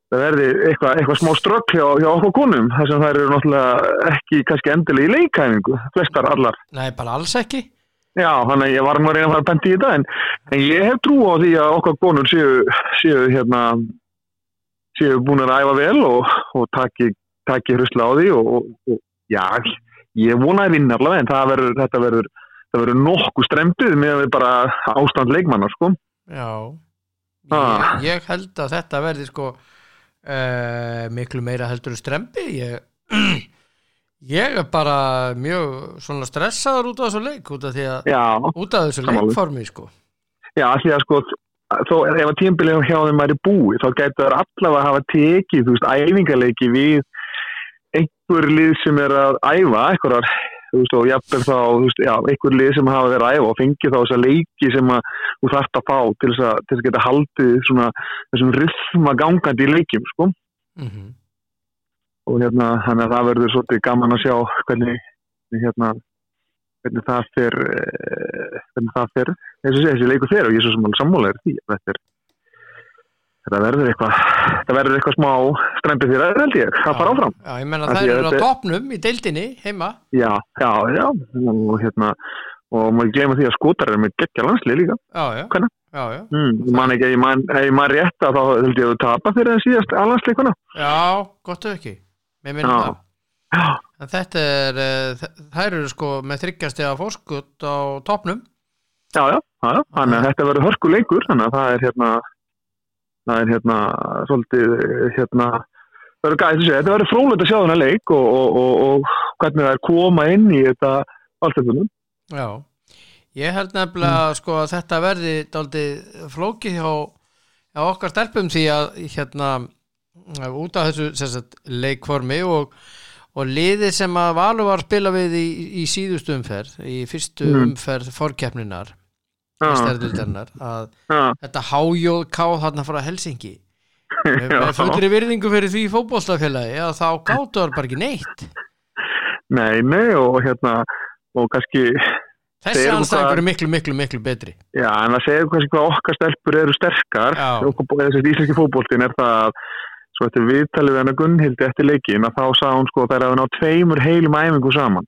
það verði eitthvað, eitthvað smá strökk hjá, hjá okkur konum þar sem þær eru náttúrulega ekki kannski endilega í leikæfingu flestar allar. Nei, bara alls ekki já, þannig að ég var nú að reyna að fara að benda í þetta en, en ég hef trú á því að okkar konur séu, séu hérna séu búin að æfa vel og, og taki, taki hrusla á því og, og, og já, ég vona að vinna allavega en það verður, þetta verður það verður nokkuð strempið með við bara ástand leikmannar sko. Já. Ah. ég, ég held að þetta verði sko uh, miklu meira heldur en strempi ég, <clears throat> ég er bara mjög stressaður út af þessu leik út af, að, já, út af þessu leikformi sko. Já, því að sko, þó ef að tímbilið hjá þeim væri búið, þá getur allavega að hafa tekið, þú veist, æfingarleiki við einhver lið sem er að æfa, einhverjar, þú veist, og jafnvel þá, veist, já, einhver lið sem hafa verið að æfa og fengið þá þessa leiki sem að þú þarft að fá til þess að, til að geta haldið svona þessum rithma gangandi í leikjum, sko. mm Og hérna, þannig að það verður svolítið gaman að sjá hvernig, hérna, hvernig það fer, eh, hvernig það fer, þessi, leikur fer og ég er svo sem hann sammálaður því að þetta er, þetta verður eitthvað, þetta verður eitthvað smá strempið því það held ég, það fara áfram. Já, ég menna það því að eru á þetta- topnum í deildinni heima Já, já, já, og hérna, og maður gleyma því að skotar er með geggja landslið líka. Já, já, Hvenær? já, já, Mm, ég man ekki, ef ég man, rétt að þá held ég að þú tapa fyrir það síðast alhansleikuna. já, gott ef ekki Mér minnum það. En þetta er, uh, þær eru sko með þryggjast eða fórskut á topnum já, já, þannig að þetta verður hörku leikur, þannig að það er hérna, það er hérna, svolítið, hérna, verður að segja, þetta verður frólægt að sjá þennan leik og, og, og, og hvernig það er koma inn í þetta alltöfunum. Já, ég held nefnilega sko að þetta verði daldið flókið hjá, hjá okkar stelpum því að hérna út af þessu sagt, leikformi og, og liðið sem að Valur var að spila við í, í síðustu umferð í fyrstu Mm. umferð fórkeppninar stærðildarinnar að Já, þetta HJK þarna frá Helsingi <laughs> með, fullri virðingu fyrir því fótbólstafélagi að þá gáttu þar bara ekki neitt. Nei, nei og hérna og kannski, þessi eru anstæðingur hvað- er miklu, miklu, miklu betri. Já, en það segir kannski hvað okkar stelpur eru sterkar og þessi íslenski fótboltin er það að svo eftir viðtalið við hennar Gunnhildi eftir leikin að þá sagði hún sko að þær hafa nátt tveimur heilum æfingu saman.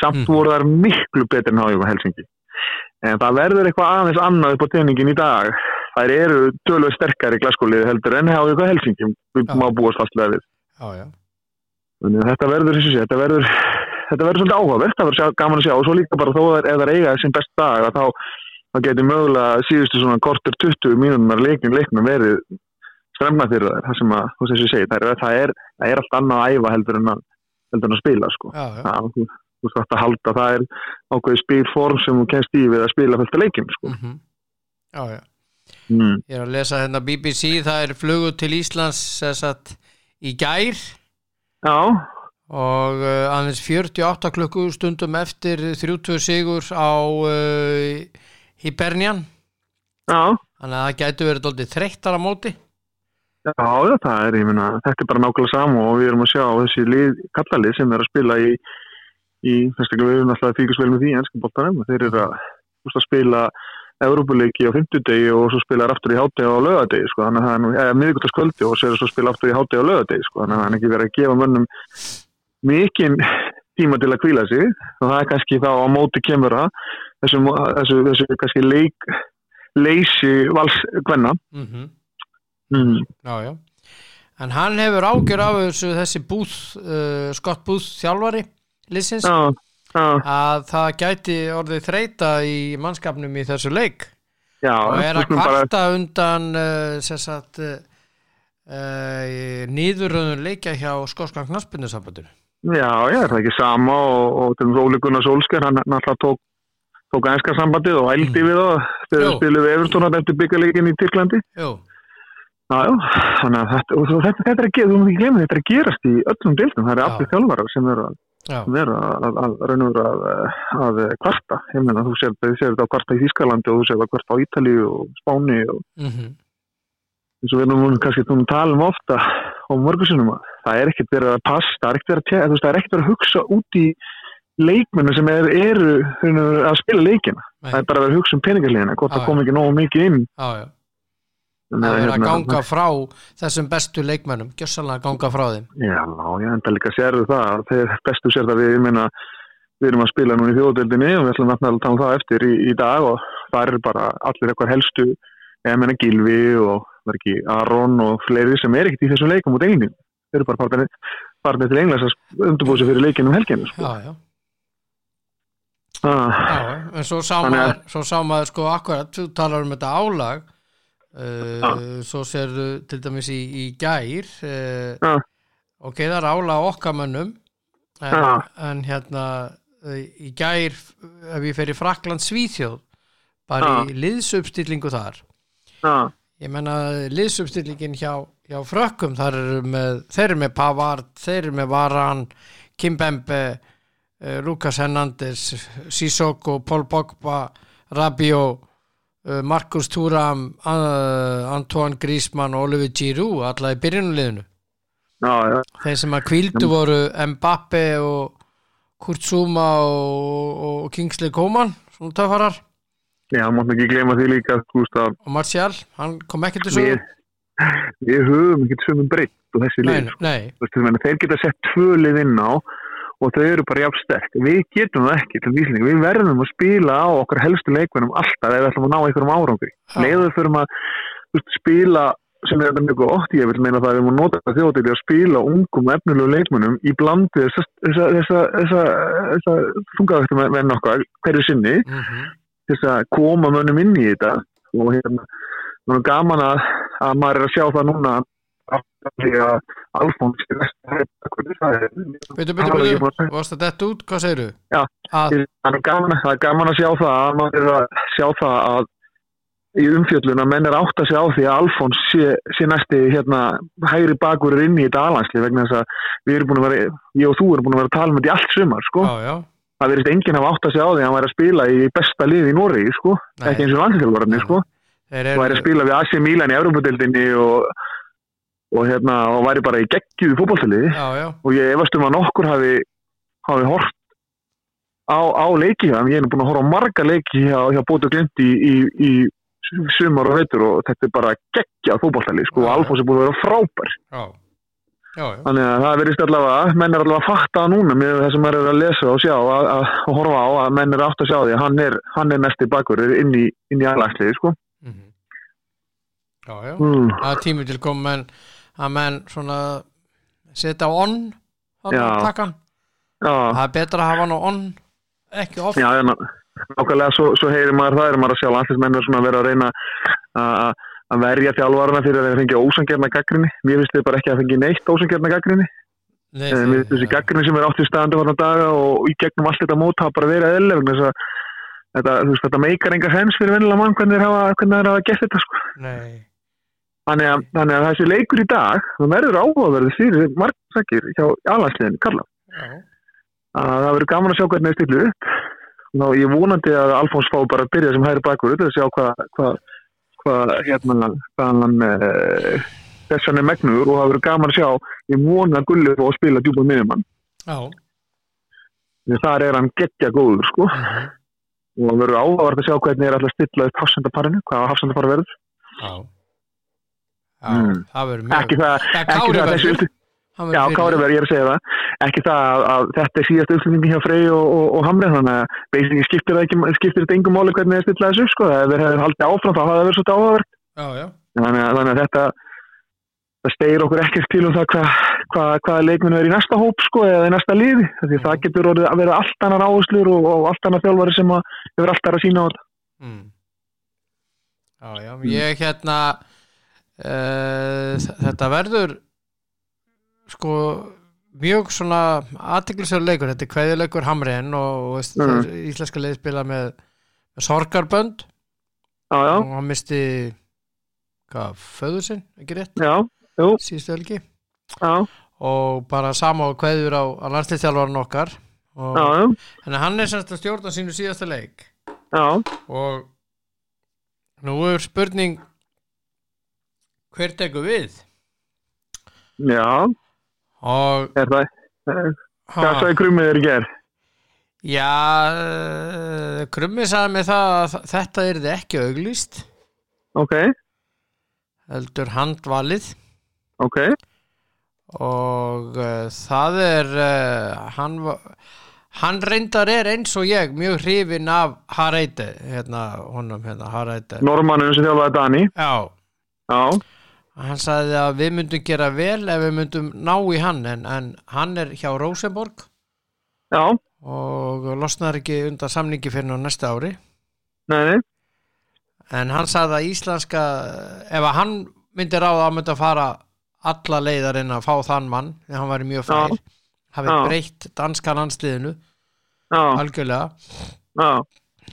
Samt Mhm. voru þær miklu betur en hájum á Helsingi en það verður eitthvað aðeins annað upp á teiningin í dag. Þær eru tölvöð sterkar í glaskóliði heldur en hájum á Helsingi við má búast fastlega við. Já, já, að þetta verður, þessi, þetta verður þetta verður svolítið áhugavert, það verður gaman að sjá. Og svo líka bara þó að ef það eiga sem best dag að þá, þá getur mögulega síðustu svona kortur 20 mínúnar leikin leiknum verið stremna fyrir þær, það sem að, þú veist þessi segi, það er, það er, það er allt annað að æfa heldur en að, heldur en að spila sko. já, já. Það, þú, þú þarft að halda, það er ákveðið spilform sem þú kennst í við að spila fölta leikin sko. mhm. já, já. Mm. Ég er að lesa hérna BBC, það er flugu til Íslands þess að í gær Já, og uh, aðeins 48 klukku stundum eftir 30 sigur á uh, Hibernian já, þannig að það gætu verið doldið þreyttar á móti Já, já, það er, ég meina, þetta er bara nákvæmlega sama og við erum að sjá þessi lið, kallalið sem er að spila í, í þess að við erum alltaf að fíkast vel með því í ennska bóttanum, þeir eru að, að spila Európuleiki á fimmtudegi og svo spila aftur í hátegi á lögadegi, sko, þannig að það er miðvikudagskvöldi og svo svo spila aftur í hátegi á lögadegi, sko, þannig að það er ekki verið að gefa mönnum mikinn tíma til að kvíla sig. Og það er kannski þá á móti kemur að þessu, þessu, þessu, kannski leik. Mm. Já, já. En hann hefur ágjör af þessu þessi búð, uh, Scott Búð þjálfari liðsins Já, að það gæti orðið þreita í mannskapnum í þessu leik og er að skulum bara- kvarta undan uh, sagt uh, uh, nýðuröðun leikja hjá skoskan knaspinnusambandur Já, já, er það ekki sama og, og til dæmis Óli Gunnar Solskjær, hann náttúrulega tók, tók ænska sambandið og ældi Mm. við það þegar við spilum við Evertónat eftir byggjarleikin í Tyrklandi. Jú, Já, já, þannig að þetta, og þetta, þetta er að gera, þú múið ekki glemja, þetta er að gerast í öllum deildum, það eru allir þjálfarar sem eru að, raun og veru að, kvarta, ég meina, þú sér, þetta að kvarta í Þískalandi og þú sér þetta að kvarta á Ítalíu og Spáni og mhm, eins og við erum kannski núna talum ofta á morgusunum að það er ekkert verið að passa, það er ekkert verið að, veist, það er ekkert verið að hugsa út í leikmennu sem er, eru og að spila leikina. Nei. Það er bara að vera að hugsa um peningarliðina, hvort það kom ekki nógu mikið inn. já Þannig Það er að hérna, ganga frá þessum bestu leikmönnum, gjössalega að ganga frá þeim Já, já, enda líka sérðu það, þegar bestu sér það við, ég meina, við erum að spila núna í þjóðdeldinni og við ætlum að tala um það eftir í, í dag og það eru bara allir eitthvað helstu, ég meina Gilvi og var ekki Aron og fleiri sem er ekkert í þessum leikum út einnig. Þeir eru bara farnir til Englands að undurbúið sér fyrir leikinu um helginu. Sko. Já, já, Ah, já, en svo sá að- maður, svo sá maður sko akkurat, þú talar um þetta álag uh, svo sérðu til dæmis í, í gær uh, Já. ok, það er álag okkar mönnum en, Já. en hérna uh, í gær, ef ég fer í Frakland Svíþjóð, bara í liðsupstillingu þar ah, ég menna liðsupstillingin hjá, hjá frökkum þar eru með, þeir eru með Pavard, þeir eru með Varan Kimpembe uh, Lucas Hernandez Sissoko, Paul Pogba Rabiot uh, Marcus Thuram uh, Antoine Griezmann og Oliver Giroud alla í byrjunuleginu þeir sem að kvíldu voru Mbappe og Kurt Zuma og, og Kingsley Coman svona töffarar. Já, mátt ekki gleyma því líka, að og Martial, hann kom ekki til svo við, höfum ekkert sömum breytt og þessi lið, meina, þeir geta sett tvö lið inn á og þau eru bara jafn sterk. Við getum það ekki til vísling við verðum að spila á okkar helstu leikmennum alltaf við ætlum að ná einhverjum árangri. Við fyrir að þú veist, spila sem er þetta mjög gott, ég vil meina það að við múum nota þetta þjóðdegi að spila ungum efnilegu leikmennum í þessa, þessa, þessa, þessa þungaðvægtum venn okkar hverju sinni mhm. þess að koma mönnum inn í þetta. Og hérna, gaman að, að maður er að sjá það núna því að Alfons er næsta hvernig það? Er Bitu, bitu, bitu, varst það dett út, hvað segirðu? Já. Að, það er gaman, er gaman að sjá það að maður er að sjá það að í umfjöllun að menn er átt að sjá því að Alfons sé, sé næsti hérna hægri bakur inn í þetta alansli vegna þess að við erum búin að vera, ég og þú erum búin að vera að tala með þetta í allt sumar sko. Já, já, það verðist enginn hafa átt að segja á því að hann væri að spila í besta liði í Nóri, sko, ekki eins og landslíkjálfarni, sko, Þeir og væri að spila við AC Milan í Európa-dildinni og, og hérna, og væri bara í Já, já, og ég efast um að nokkur hafi, hafi hort á, á leiki hann, ég nú búin að horfa á marga leiki hjá, hjá Bóti og Glind í, í, í sumar og veitur og þetta er bara geggjað fótballtali, sko. Alfons er búin að vera frábær já Já, já, Þannig að það verðist allavega, menn er allavega að fatta núna með það sem er að lesa og sjá að, að, að horfa á að menn er átt að sjá því að hann er, hann er næsti bakur inn í, í aðlagsliði sko. mhm. já, já Mm. Er tími til kom menn að menn svona setja á on þarna Já. á takkan Já, Það er betra að hafa hann á on ekki off já, nákvæmlega svo, svo heyrir maður það, er maður að sjá landslismenn er svona að vera að reyna að að verja þjálfarana fyrir að þeir fengi ósangjarna gaggrinni. Mér finnst þið bara ekki að fengi neitt ósangjarna gaggrinni. Nei, Eh, Mér finnst þessi gaggrinni sem er átt í staðandu varna daga og í gegnum allt þetta mót hafa bara verið vegna þess að þetta, þetta meikar enga hens fyrir vennilega mann hvernig hvernig þeir hafa gert þetta sko. Nei, Þannig að, þannig að þessi leikur í dag það verður áhugaverðið fyrir margsakir hjá alansliðinu, Karla. já, Að það verður gaman að sjá hvernig það stillu upp. Þá ég vonandi að Alfons fá bara að byrja sem hægri bakur til að sjá hvað hva, hva, hérna, hann e, þess hann er megnur og það verður gaman að sjá ég vona fá að spila djúpa miðjumann. já Því þar er hann geggja góður sko mhm, og það verður áhugavert að sjá hvernig er alltaf stilla upp hafsendaparinu, hvað hafsendapar verður. Já Mm. það verður mjög Ekki það, það verður uppstilling Hann Já, verður Kári fyrir- verður, ég er að segja það. Ekki það að, þetta er síðast uppflutningi hjá Frey og, og, og Hamri, þannig að basically skiptir, það þetta engum máli hvernig það stilla þessu sko. Þeir hefur haldið áfram, þá hafa það verið svolítið áhugavert. Já, já, Þannig, að- þannig að þetta, það stegir okkur ekkert til um það hvað hva, hvaða leikmenn er í næsta hóp, sko, eða í næsta liði. Því það getur orðið að vera allt annar áherslur og, og allt annar þjálfari sem að þetta. mm. uh, Þetta verður sko mjög svona aðtiklisverður leikur, þetta er kveðileikur Hamriðin og, og veist, Mhm. þeir íslenska leið spila með, með sorgarbönd. Já, já, og hann misti hvað, föður sinn, ekki rétt? Já, síðustu helgi. Og bara sama og kveður á, á landslýstjálfarinn okkar. Og, en hann er semst að stjórna sínu síðasta leik. Og nú er spurning hver tekur við? Já, og er það, eh, hvað sagði krumið þér í gerð? já uh, Krummi sagði mig það að þetta er þið ekki auglýst. Ok, heldur handvalið. Ok, og uh, það er uh, hann, va- hann reyndar er eins og ég mjög hrifin af Hareide hérna, honum hérna Hareide. Normanum sem þjálfaði Dani, já, já, hann sagði að við myndum gera vel ef við myndum ná í hann en, en hann er hjá Rosenborg já, og losnar ekki undan samningi fyrir á næsta ári. Nei, en hann sagði að íslenska ef að hann myndi ráða að myndi að fara alla leiðar inn að fá þann mann því hann væri mjög fær hafi Já. breytt danska landsliðinu já, algjörlega. Já,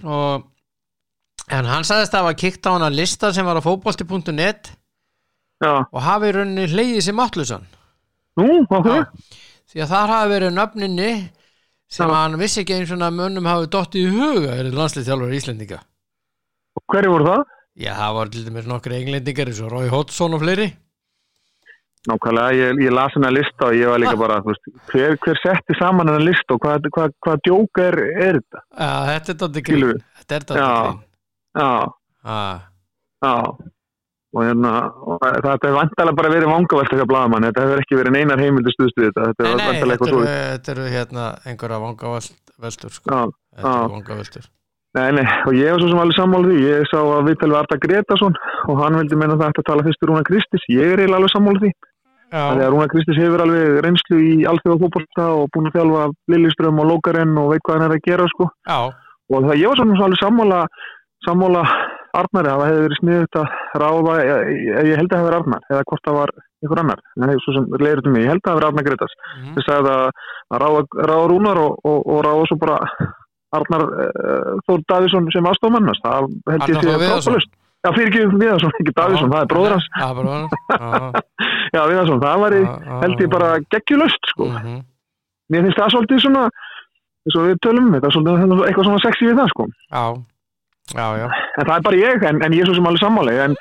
og en hann sagðist að hafa kíkt á hana lista sem var á fótbolti.net já, og hafi í rauninni hleyið sem allusan nú, ok, því að þar hafi verið nöfninni sem Já. hann vissi ekki eins og mönnum hafi dottið í huga er landslið Íslendinga. Hverju voru það? já það var til dæmis nokkri englendingar eins og Rói Hodson og fleiri. Nákvæmlega, ég, ég las hennar lista og ég var líka bara, þú veist, hver, hver setti saman hennar lista og hvað, hvað, hvað djók er, er þetta? já þetta er Skilur grín. Þetta er dóttir Já. grín. Já, ah. já, og hérna, og þetta hefur vantalega bara verið vangavelta hjá blaðamann, þetta hefur ekki verið neinar heimildi stuðstuð þetta, þetta nei, nei, vantalega þetta eitthvað svo. þetta eru hérna einhverja vangaveltur sko. Þetta eru vangaveltur nei, nei, og ég var svo sem alveg sammála því, ég sá að viðtal við Arta Gretason og hann vildi meina eftir að tala fyrst Rúna Kristis, ég er eiginlega alveg sammála því. Þegar Rúna Kristis hefur alveg reynslu í alþjóða fótbolta og búin að þjálfa Lillisbröðum og Lókaren og veit hvað hann er að gera sko. og það ég var svona alveg sammála sammála Arnari að það hefði verið sniðut að ráða, ég, ég, held að það verið Arnar eða hvort það var einhver annar. Það er svo sem leiður til mig, ég held að það verið Arnar Gretas mhm, þess að að ráða, ráða Rúnar og, og, og ráða svo bara Arnar uh, Þór Davíðsson sem aðstofmannast það held ég Þór Viðarsson. frábælust Já, fyrir ekki Viðarsson, ekki Davíðsson, það er bróður hans. <laughs> Já, Viðarsson, það var held ég bara geggjulöst sko. mhm, Mér finnst það svolítið svona eins og við tölum um þetta, svolítið, eitthvað svona sexy við það sko. Já, já, já. En það er bara ég, en, en ég er svo sem alveg sammáli, en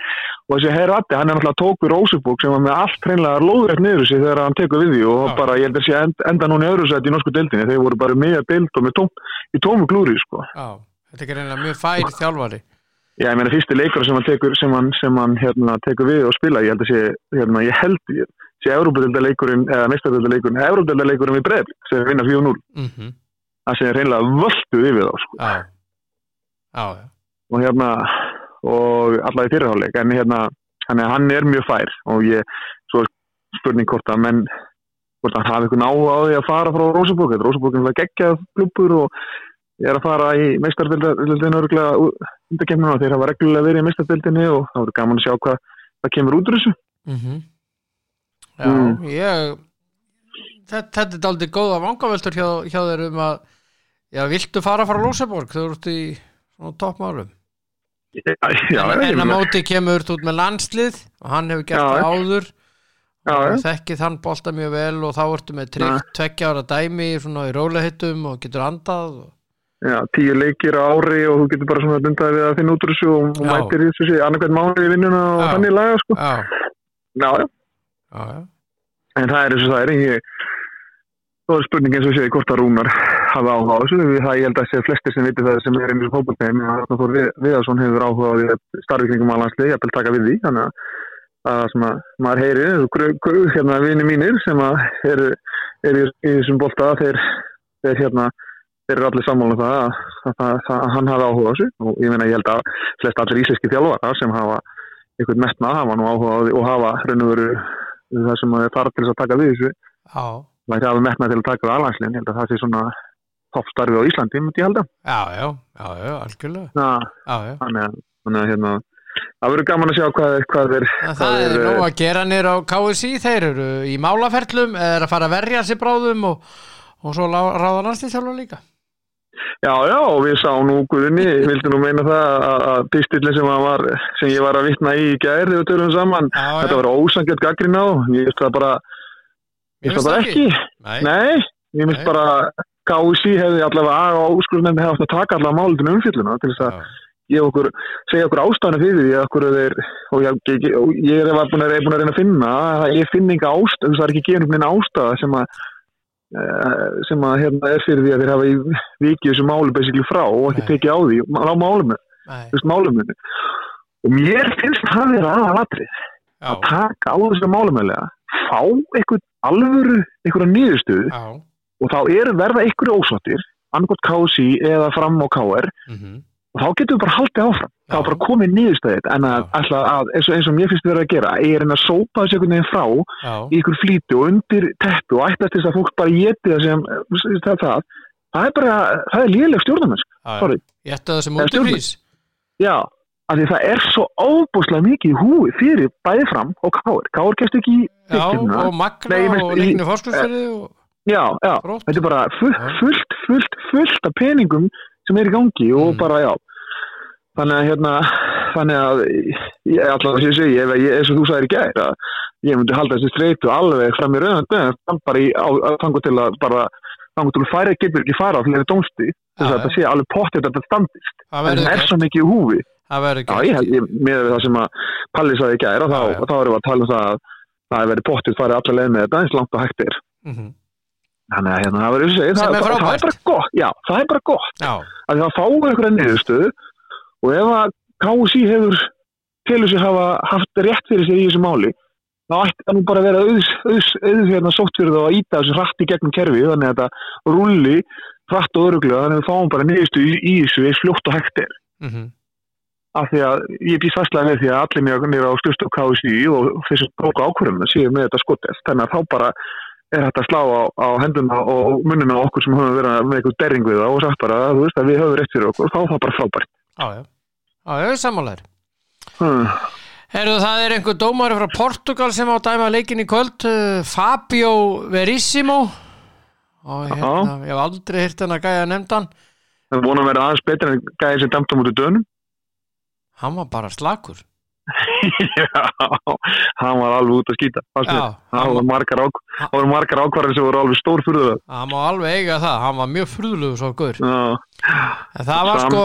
og þessi Herratti, hann er náttúrulega tók við Rósubúk sem var með allt hreinlega lóðrætt niður sig þegar hann tekur við því og Já. bara, ég held að sé end, enda núna í öðru sæti í norsku deildinni, þeir voru bara með að deild og tóm, í tómu glúri, sko. já. Þetta er reynilega mjög fær þjálfari. Já, ég meina fyrsti leikur sem hann tekur, sem hann, sem hann hérna, tekur við og spila, ég held að sé, hérna, ég held, sé Európa-deildaleikurinn, eða meistardildaleikurinn, Európa-deildaleikurinn við Breiðblik, sem vinna 4-0, Mm það sem er hreinlega völdu yfir þá, sko. Já, já. Og hérna og alla í fyrirháleik en hérna hann er, mjög fær og ég, svo spurning hvort að menn hvort hann hafi eitthvað áhuga á því að fara frá Rósabók, Rósabók er geggjað klubur og ég er að fara í meistardildinu örgulega undarkemnuna þeir hafa reglulega verið í meistardildinu og það voru gaman að sjá hvað, hvað kemur út úr þessu. Mm Já, Mm. ég þetta, þetta er aldrei góða vangaveltur hjá, hjá þeir um að já, viltu fara frá Lóseborg þú ert í svona toppmálum. En, að móti kemur út með landslið og hann hefur gert Já, áður. Og þekkið þann bolta mjög vel og þá ertu með tryggt tveggja ára dæmi svona í rólahittum og getur andað og, já, tíu leikir á ári og þú getur bara svona dundaði við að finna út úr þessu og, Já. mætir í þessu annarkvæmt mánu í vinnuna og þannig laga sko. já, En það er eins og það er ég, Svo er spurning eins og sé hvort að Rúnar hafa áhuga á þessu. Það ég held að sé flestir sem viti það sem er einu sem fókbaltegin að Þór Við- Viðarsson hefur áhuga á því að starfi kringum alhanslið, ég vil taka við því. Þannig að það að maður heyri hérna vini mínir sem að eru er í, þessum bolta þeir, þeir hérna þeir eru allir sammála um það að, að, að, að hann hafi áhuga á þessu. Og ég meina ég held að flest allir íslenski þjálfara sem hafa einhvern metnað hafa nú áhuga á því og hafa og veru það sem að þarf til þess að taka við þessu. Já, það er alveg metnað til að taka við alhanslinn ég held að það sé svona toppstarfi á Íslandi myndi ég held að já, já, já, já, algjörlega þannig að hérna, það verður gaman að sjá hvað, hvað er En hvað það er er, nóg að gera nýr á KSI þeir eru í málaferlum eða að fara að verja sér bráðum og, og svo ráða landslýþjálfur líka. Já, já, og við sáum nú Guðni, ég vildi nú meina það að, pistillin sem, sem ég var að vitna í í þegar við tölum saman, já, já. þetta var ósangjart gaggrin á, ég veist það bara, ég veist það bara ekki. Nei, Nei, ég veist bara KSI hefði allavega að og úrskurðnefndi hefði átt að taka allavega málutinu umfylluna til þess að gefa okkur, segja okkur ástæðan fyrir því að okkur þeir, og ég, ég, ég, ég er búin að, að reyna að finna að ég finn enga ástæð, það er ekki gefin upp neina ástæða sem að eh, sem að hérna er fyrir því að þeir hafa í vikið þessu málu basically frá og ekki tekið á því, á málum máluminu og mér finnst það vera aðalatri að taka á þessu málumælega fá einhvern alvöru einhverja niðurstöðu já og þá er verða einhverju ósáttir annarkot KSI eða fram á KR mhm, og þá getum við bara haldið áfram. Þá Já. er bara komið niðurstæðið en að, að eins, og, eins og mér finnst vera að gera er en að sópa þessu einhvern veginn frá já, í ykkur flýti og undir teppu og ættast þess að fólk bara geti það sem það, það, það. Er bara, það er já, sorry. ég ætti það sem útifrís já, af því það er svo óbúslega mikið í húi fyrir bæði fram og káir, káir kemst ekki í já, og magna og leikni fórskursferði og já, já, Grótt. þetta er bara fullt, fullt, fullt, fullt af peningum sem er í gangi og Mm. bara já. Þannig að hérna þannig að ég alltaf að segi ef ég, eins og þú sagðir í gær að ég myndi halda þessi streitu alveg fram í raunum bara í þangu til að bara þangu til að færa getur ekki fara á fleiri dómsti þess að þetta sé alveg pottið að þetta standist. En það er svo mikið í húfi. Já, ég, ég, með það sem að Palli sagði í gær og þá, erum við að tala um það að það er verið pottið farið allar leið með þetta eins langt og hægt er. Mhm, þannig að hérna, það verður að segja Sem það, það, er bara gott. Já, það er bara gott. Já, að það fáu einhverja niðurstöðu og ef að KSI hefur telur sig hafa haft rétt fyrir sér í þessu máli þá ætti það nú bara að vera auðs, auðs, auðs hérna sótt fyrir það að íta þessu hratt í gegnum kerfið þannig að þetta rulli hratt og öruglega þannig að við fáum bara niðurstöðu í, í þessu eins fljótt og hægt er. Mhm, af því að ég býst fastlega með því að allir mér á styrst á KSI og þessum er hægt að slá á, á henduna og munnuna á okkur sem höfum verið með eitthvað derring við það og sagt bara að, veist, að við höfum rétt fyrir okkur og þá er það bara frábært. Já, já. Já, ég er sammálaður. Hmm. Herru, það er einhver dómari frá Portugal sem á dæma leikin í kvöld uh, Fabio Verissimo. Og hérna, ég hef aldrei hýrt hann að gæja nefndan Það vonum að vera aðeins betur en gæði sem dæmta mútið dönum. hann var bara slakur <laughs> Já, hann var alveg út að skýta það voru margar, ák það margar ákvarðar sem voru alveg stór það hann má alveg eiga það hann var mjög frúðlugur svo Já, en það var sko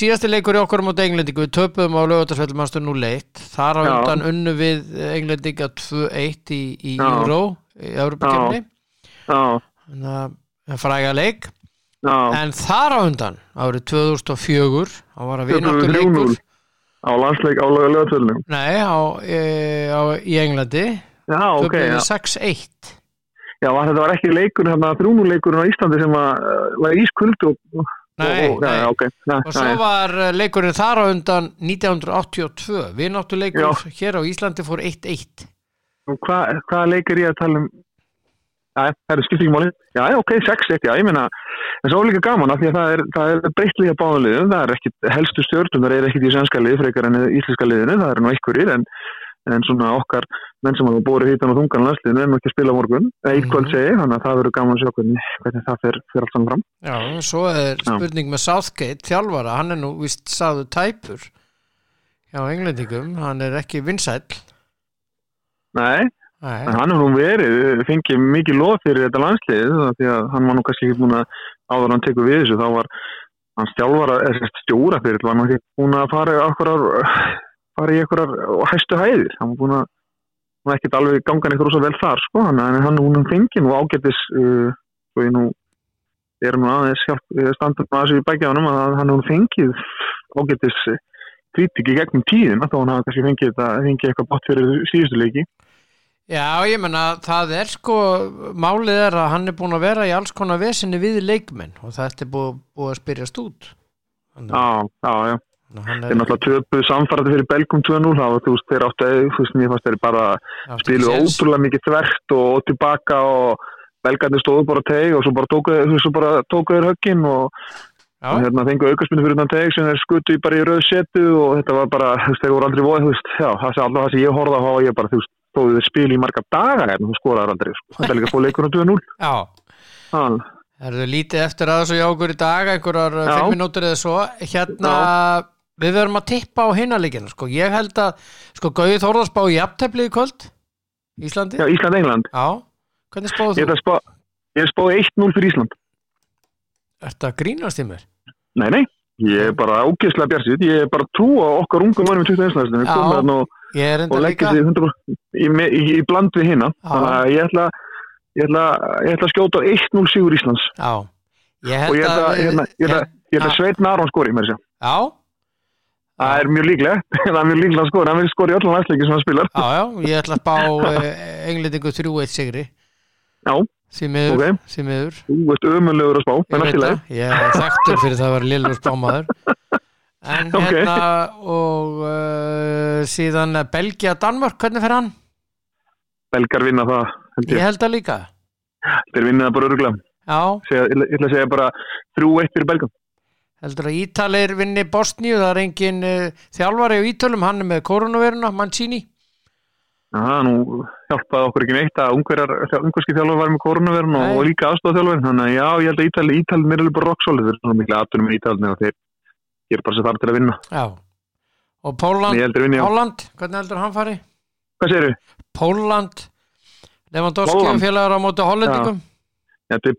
síðasti leikur í okkur mot englendingu við töpuðum á lögutarsvelli mannstu nú leitt þar á undan unnu við englendinga 2-1 í, í. Euro í Europakefni þannig að fræga leik. Já. En þar á undan árið 2004 þá var að vináttu við leikur. 3-0. Á landsleik á lögatöldunum nei, á, e, á, í Englandi. Já, ok, já, við 6-1 já var, þetta var ekki leikur hérna, þrjúnuleikurinn á Íslandi sem að, uh, var ískuld og, nei, og, já, nei. já, ok. Já, og svo já, var eh, leikurinn þar á undan 1982 vináttu leikur Já. hér á Íslandi fór 1-1 og hvað hva leikir ég að tala um Já, það er skipt ekki máli. Já, já, ok, 6-1, já, ég meina, en svo líka gaman af því að það er, er breytt líka báðanliðum, það er ekkit helstu stjórnum, það er ekkit í svenska lið frekar en í íslenska liðinu, það er nú einhverjir, en, en svona okkar menn sem hafa búið hýtan og þungan landsliðinu er nú ekki að spila morgun, eitt kvöld Mhm. segi, þannig að það verður gaman að sjá hvernig, hvernig það fer, fer allt saman fram. Já, svo er spurning með Southgate þjálfara, hann er nú vist sagðu tæpur hjá englendingum, hann er ekki vinsæll Nei, Nei, en hann hefur nú verið, fengið mikið loð fyrir þetta landslið, því að hann var nú kannski ekki búin að áður hann tekur við þessu, þá var hans þjálfara, eða sagt stjóra fyrir, var nú ekki búin að fara í okkurar, fara í okkurar hæstu hæðir, hann var búin að hann var ekkert alveg gangan eitthvað rosa vel þar, sko, hann, en hann hún fengið nú ágættis, uh, svo ég nú er nú aðeins hjálp, standum að þessu í bækjaðanum, að hann hún fengið ágættis kritiki gegnum tíðin, þá hann hafa kannski fengið þetta, fengið eitthvað bort fyrir síðustu leiki. Já, ég menna, það er sko málið er að hann er búin að vera í alls konar vesinni við leikmenn og þetta er búið, búið að spyrjast út. Þannig Já, já, já. Þeir náttúrulega töpuð samfærandi fyrir Belgum 2-0 þá, þú veist, þeir áttu, þú veist, mér fannst þeir bara ekki spiluð ótrúlega mikið þvert og, og tilbaka og belgarnir stóðu bara teg og svo bara tókuður höggin og, Já, og hérna fengu aukarspinu fyrir þann teg sem þeir skutu í bara í rauð setu og þetta var bara, þú veist, þeir voru aldrei voð, þú veist, já, það sé alltaf það sem ég horfði á og ég bara, þú veist, þóðu þeir spila í marga daga en þú skoraður aldrei, sko. Þetta er líka fóð leikur á 2-0. <laughs> já Já, Er þau lítið eftir að þessu hjá okkur í dag, einhverjar Já. 5 minútur eða svo. Hérna, við verum að tippa á hinnalegina, sko. Ég held að, sko, Gauði Þórðar spá í jafntefli í kvöld, Íslandi. já Ísland-England. Já. Hvernig spáðu Ég þú? að spá, ég spáði 1-0 fyrir Ísland. Ertu að grínast í mér? Nei, nei, ég er bara ágæslega björnsið, ég er bara að trúa okkar ungum mannum í 21. og, leggja sig 100% í, í, í bland við hinna, þannig að ég ætla, ég ætla, ég ætla að skjóta á 1-0 sigur Íslands Já. Ég og ég ætla, hérna, ætla, ætla Já. að Sveitn Aron skori með þessu. Já. Það er mjög líklegt, <laughs> það er mjög líklegt að skori, hann vil skori í öllum næstleiki sem hann spilar. Já, já, ég ætla að spá uh, englendingu 3-1 sigri. Já, Því miður, Ok. því miður. þú veist ömulegur að spá, en allt í það, ég er þekktur fyrir það að vera lillur spámaður <laughs> en Ok. hérna og uh, síðan eh, Belgia Danmörk, hvernig fer hann? Belgar vinna það, held Ég ég. held það líka Þeir vinna það bara öruglega. Segja, ég ég ætla að segja bara 3-1 fyrir Belgum. heldur að Ítalir vinni Bosníu, það er engin uh, þjálfari á Ítölum, hann er með koronaviruna Mancini, Já, nú hjálpaði okkur ekki neitt að ungverski þjálfur var með koronavirun og, líka aðstofþjálfur þannig að já, ég held að Ítali, Ítali mér er alveg bara rocksólið þeir eru svona miklu aðtunum í Ítali og þeir gerir bara sér þar til að vinna. Já. Og Póland, ég Póland, hvernig heldur hann fari? hvað segir þau? Póland Lewandowski félagar á móti hollendingum.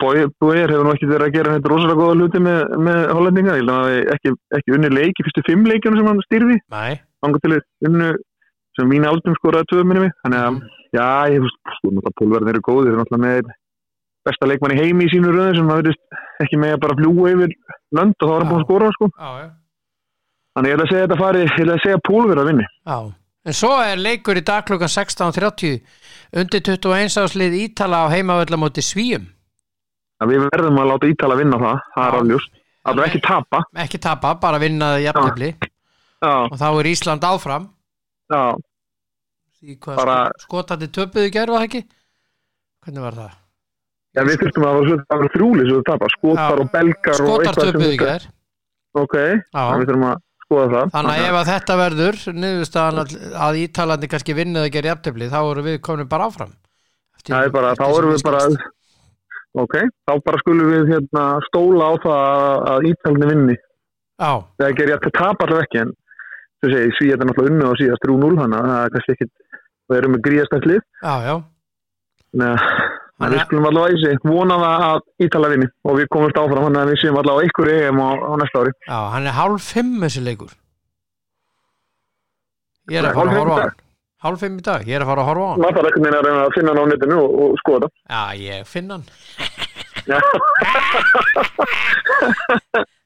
Bóir hefur nú ekki verið að gera þetta rosalega góða hluti með, með hollendinga. Ég held að hafi ekki, ekki unni leiki fyrstu fimm leikjunum sem hann að unnu sem mín aldum skoraði tvö minni mig þannig að, já, ég veist, sko, pólverðin eru góði þeir eru náttúrulega með besta leikmann í heimi í sínu röðu sem það verðist ekki með að bara fljúa yfir lönd og þá er hann búin að skora, sko. Já, já Þannig ég ætla að segja þetta fari, ég ætla að segja pólverð að vinni. Já, en svo er leikur í dag klukkan 16.30 undir 21 áslið Ítala á heimavölla móti Svíum. Að við verðum að láta Ítala vinna það, það er afljúst. Það er ekki tapa. ekki tapa, bara vinna jafnefli Já, og þá er Ísland áfram. Já, Bara- skotandi töpuðu gerðu það ekki? Hvernig var það? já við þurftum að það var þrjúlið sem við tapa, skotar Já. og belgar og Skotar eitthvað sem þetta- gerð Ok, þannig þurfum að skoða það. þannig að ef að þetta verður að, að Ítalandi kannski vinnið að gera jafnefli, þá eru við komin bara áfram. Eftir- Það er bara, þá mér við bara, ok, þá bara skulum við hérna stóla á það að- að Ítalni vinni. Já, Það gerir ég að tapa allaveg ekki, en þú segir, Svíjarnar náttúrulega unnu á síðast 3-0 þannig að það er kannski ekkit það eru með gríðastakli Já, Hann við er- skulum allavega í sig vona það að Ítala vinni og við komumst áfram. Þannig að við séum allavega ykkur EM á, á næsta ári. Já, hann er hálf fimm þessi leikur. Ég er að fara að í horfa á hann. Hálf fimm í dag, ég er að fara að horfa á hann. Þarf ekkert að reyna að finna hann á netinu og, og skoða Já, ég finn hann.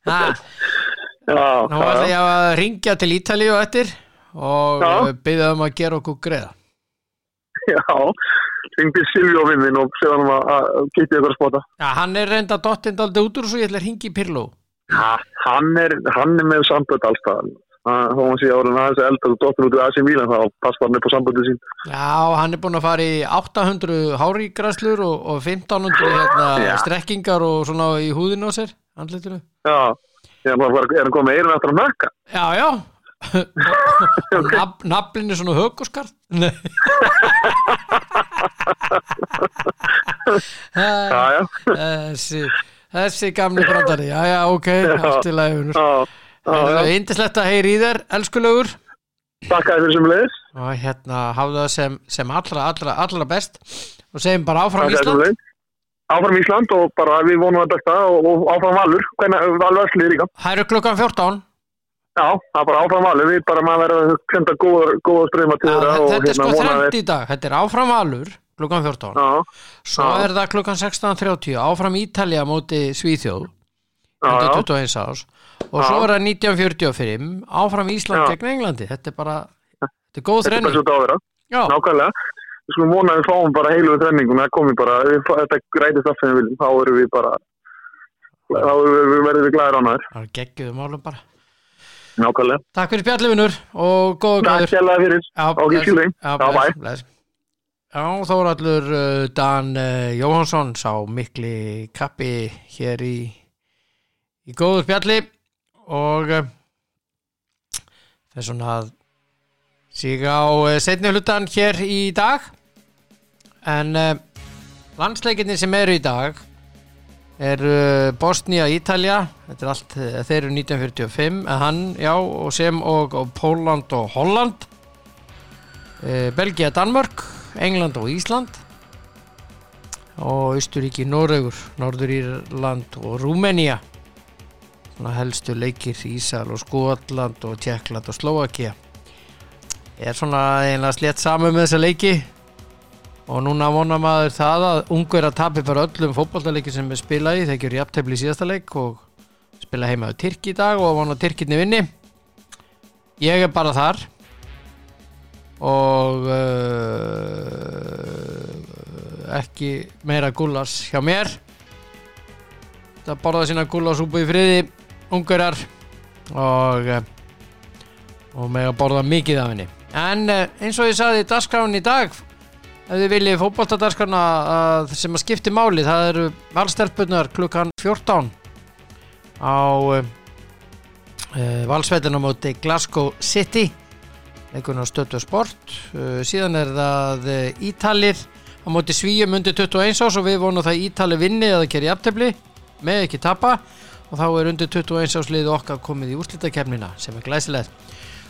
Það <laughs> Nú ætla ég að ringja til Ítalíu eftir og byggja um að gera okkur greiða. Já ringdi Silvi og vinnin og segja hann að, að geti ykkur að spota. Já, hann er reynda dottinn daldi út úr svo ég ætla að ringi Pirlo. Ja, hann, er, hann er með samböld allstað þá hann sé árið aðeins eldar og dottir út í AC Milan þá passar hann upp á samböldu sín. Já, hann er búinn að fara í 800 hárígræslur og, og 1500 hérna, Já. strekkingar og svona í húðinu á sér andlitinu. já, er hann, bara, er hann komið með eirinn eftir að nakka Já, já nafn, naflin er svona <laughs> já, þessi, þessi gamli brandari. Já, já, ok, allt í lagi unur já, já, Það já. er yndislegt að heyri í þér, elskulegur Takk að þér sem leiðis og hérna hafðu það sem, sem allra, allra, allra best. Og segjum bara áfram að Ísland. Áfram Ísland og bara við vonum það besta og, og áfram Valur, hvernig Valur Ösli líka. Það eru klukkan 14 Já, það er bara áfram Valur, við bara maður verðum að senda góða, góða streyma til og Þetta er sko þrennt í dag. Þetta er áfram Valur klukkan 14 Já, Svo já. er það klukkan 16.30 áfram Ítalja móti Svíþjóð. Undir já, 21 ás og svo er það 1945 áfram Ísland Já. gegn Englandi. Þetta er bara þetta er góð þetta er bara þrenning svo á vera. Já, Nákvæmlega, við skulum vona að við fáum bara heilu við þrenningum, það komi bara, við, þetta rætist af sem við viljum, þá erum við bara, þá verðum við glæðir ánæður. það er geggjuðu málum bara Nákvæmlega. Takk fyrir spjallifinur og góða Takk gæður hérlega fyrir. Já, Ok, bless. skilur. Já, bless. Já, þá er allur uh, Dan uh, Jóhansson sá mikli kappi hér í í góður spjalli og uh, er svona að síga á uh, setni hlutan hér í dag en uh, landsleikinni sem eru í dag er uh, Bosnia, Ítalja þetta er allt, uh, þeir eru 1945 en hann, já, og sem og, og Póland og Holland. Uh, Belgia, Danmörk England og Ísland. Og Austuríki, Noregur Norður Írland og Rúmenía. Svona helstu leikir Ísal og Skotland og Tjekkland og Slovakia er svona einlega slétt saman með þessa leiki og núna vonar maður það að ungur að tapi fyrir öllum fótballtaleiki sem við spila í. Þeir gerur jafntefli í síðasta leik og spila heimaðu Tyrki í dag og vona að Tyrkinni vinni. Ég er bara þar. Og uh, ekki meira gullas hjá mér. Það borða sína gullasúpu í friði ungurar og uh, og með að borða mikið af henni. En uh, eins og ég sagði í dagskráin í dag ef þið viljið fótboltadagskrana uh, sem að skipti máli það eru valstelpunar klukkan 14 á uh, uh, valsveldina móti Glasgow City. Leikurinn á stötu sport. Uh, síðan er það Ítalir á móti Svíum undir 21 ás og við vonum það Ítali vinni eða geri aftöfli með ekki tapa. Og þá er undir 21 ás liðu okkar komið í úrslitakefnina sem er glæsilegt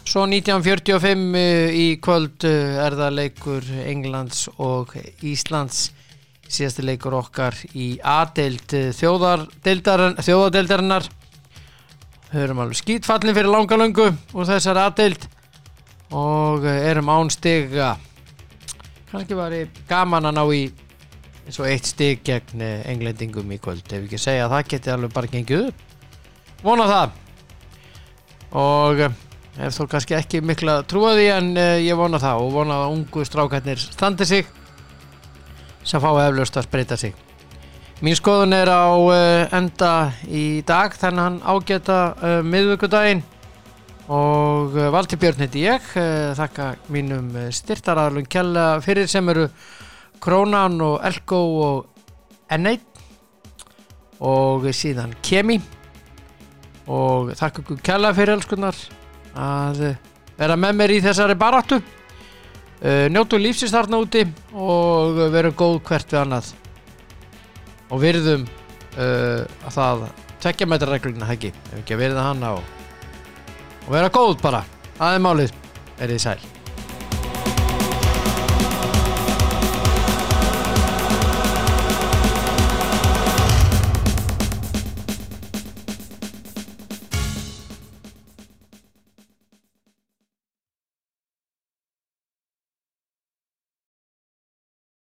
Svo 1945 uh, í kvöld uh, er það leikur Englands og Íslands. Síðasti leikur okkar í A-deild þjóðardeildarinnar þjóðardeildarinnar höfum alveg skýtfallin fyrir langa löngu úr þessar A-deild og erum án stiga. Kannski var ég gaman að ná í eins og eitt stig gegn englendingum í kvöld. Ef ekki segja að það geti alveg bara gengið upp. Vona það. Og uh, ef þó kannski ekki mikla trúa því en uh, ég vona það og vona að ungu strákarnir standi sig sem fái eflaust að spreita sig. Mín skoðun er á uh, enda í dag þennan ágæta uh, miðvíkudaginn og Valdi Björn heiti ég þakka mínum styrtaraðlun kjalla fyrir sem eru Krónan og Elko og N1 og síðan Kemi. Og þakka ykkur kjalla fyrir elskunnar að eh, vera með mér í þessari baráttu. Uh, njótu lífsins þarna úti og verum góð hvert við annað. Og virðum uh, að það tvekja metra regluna heggi ef ekki að virða hana og, og vera góð bara. Er málið, er þið sæl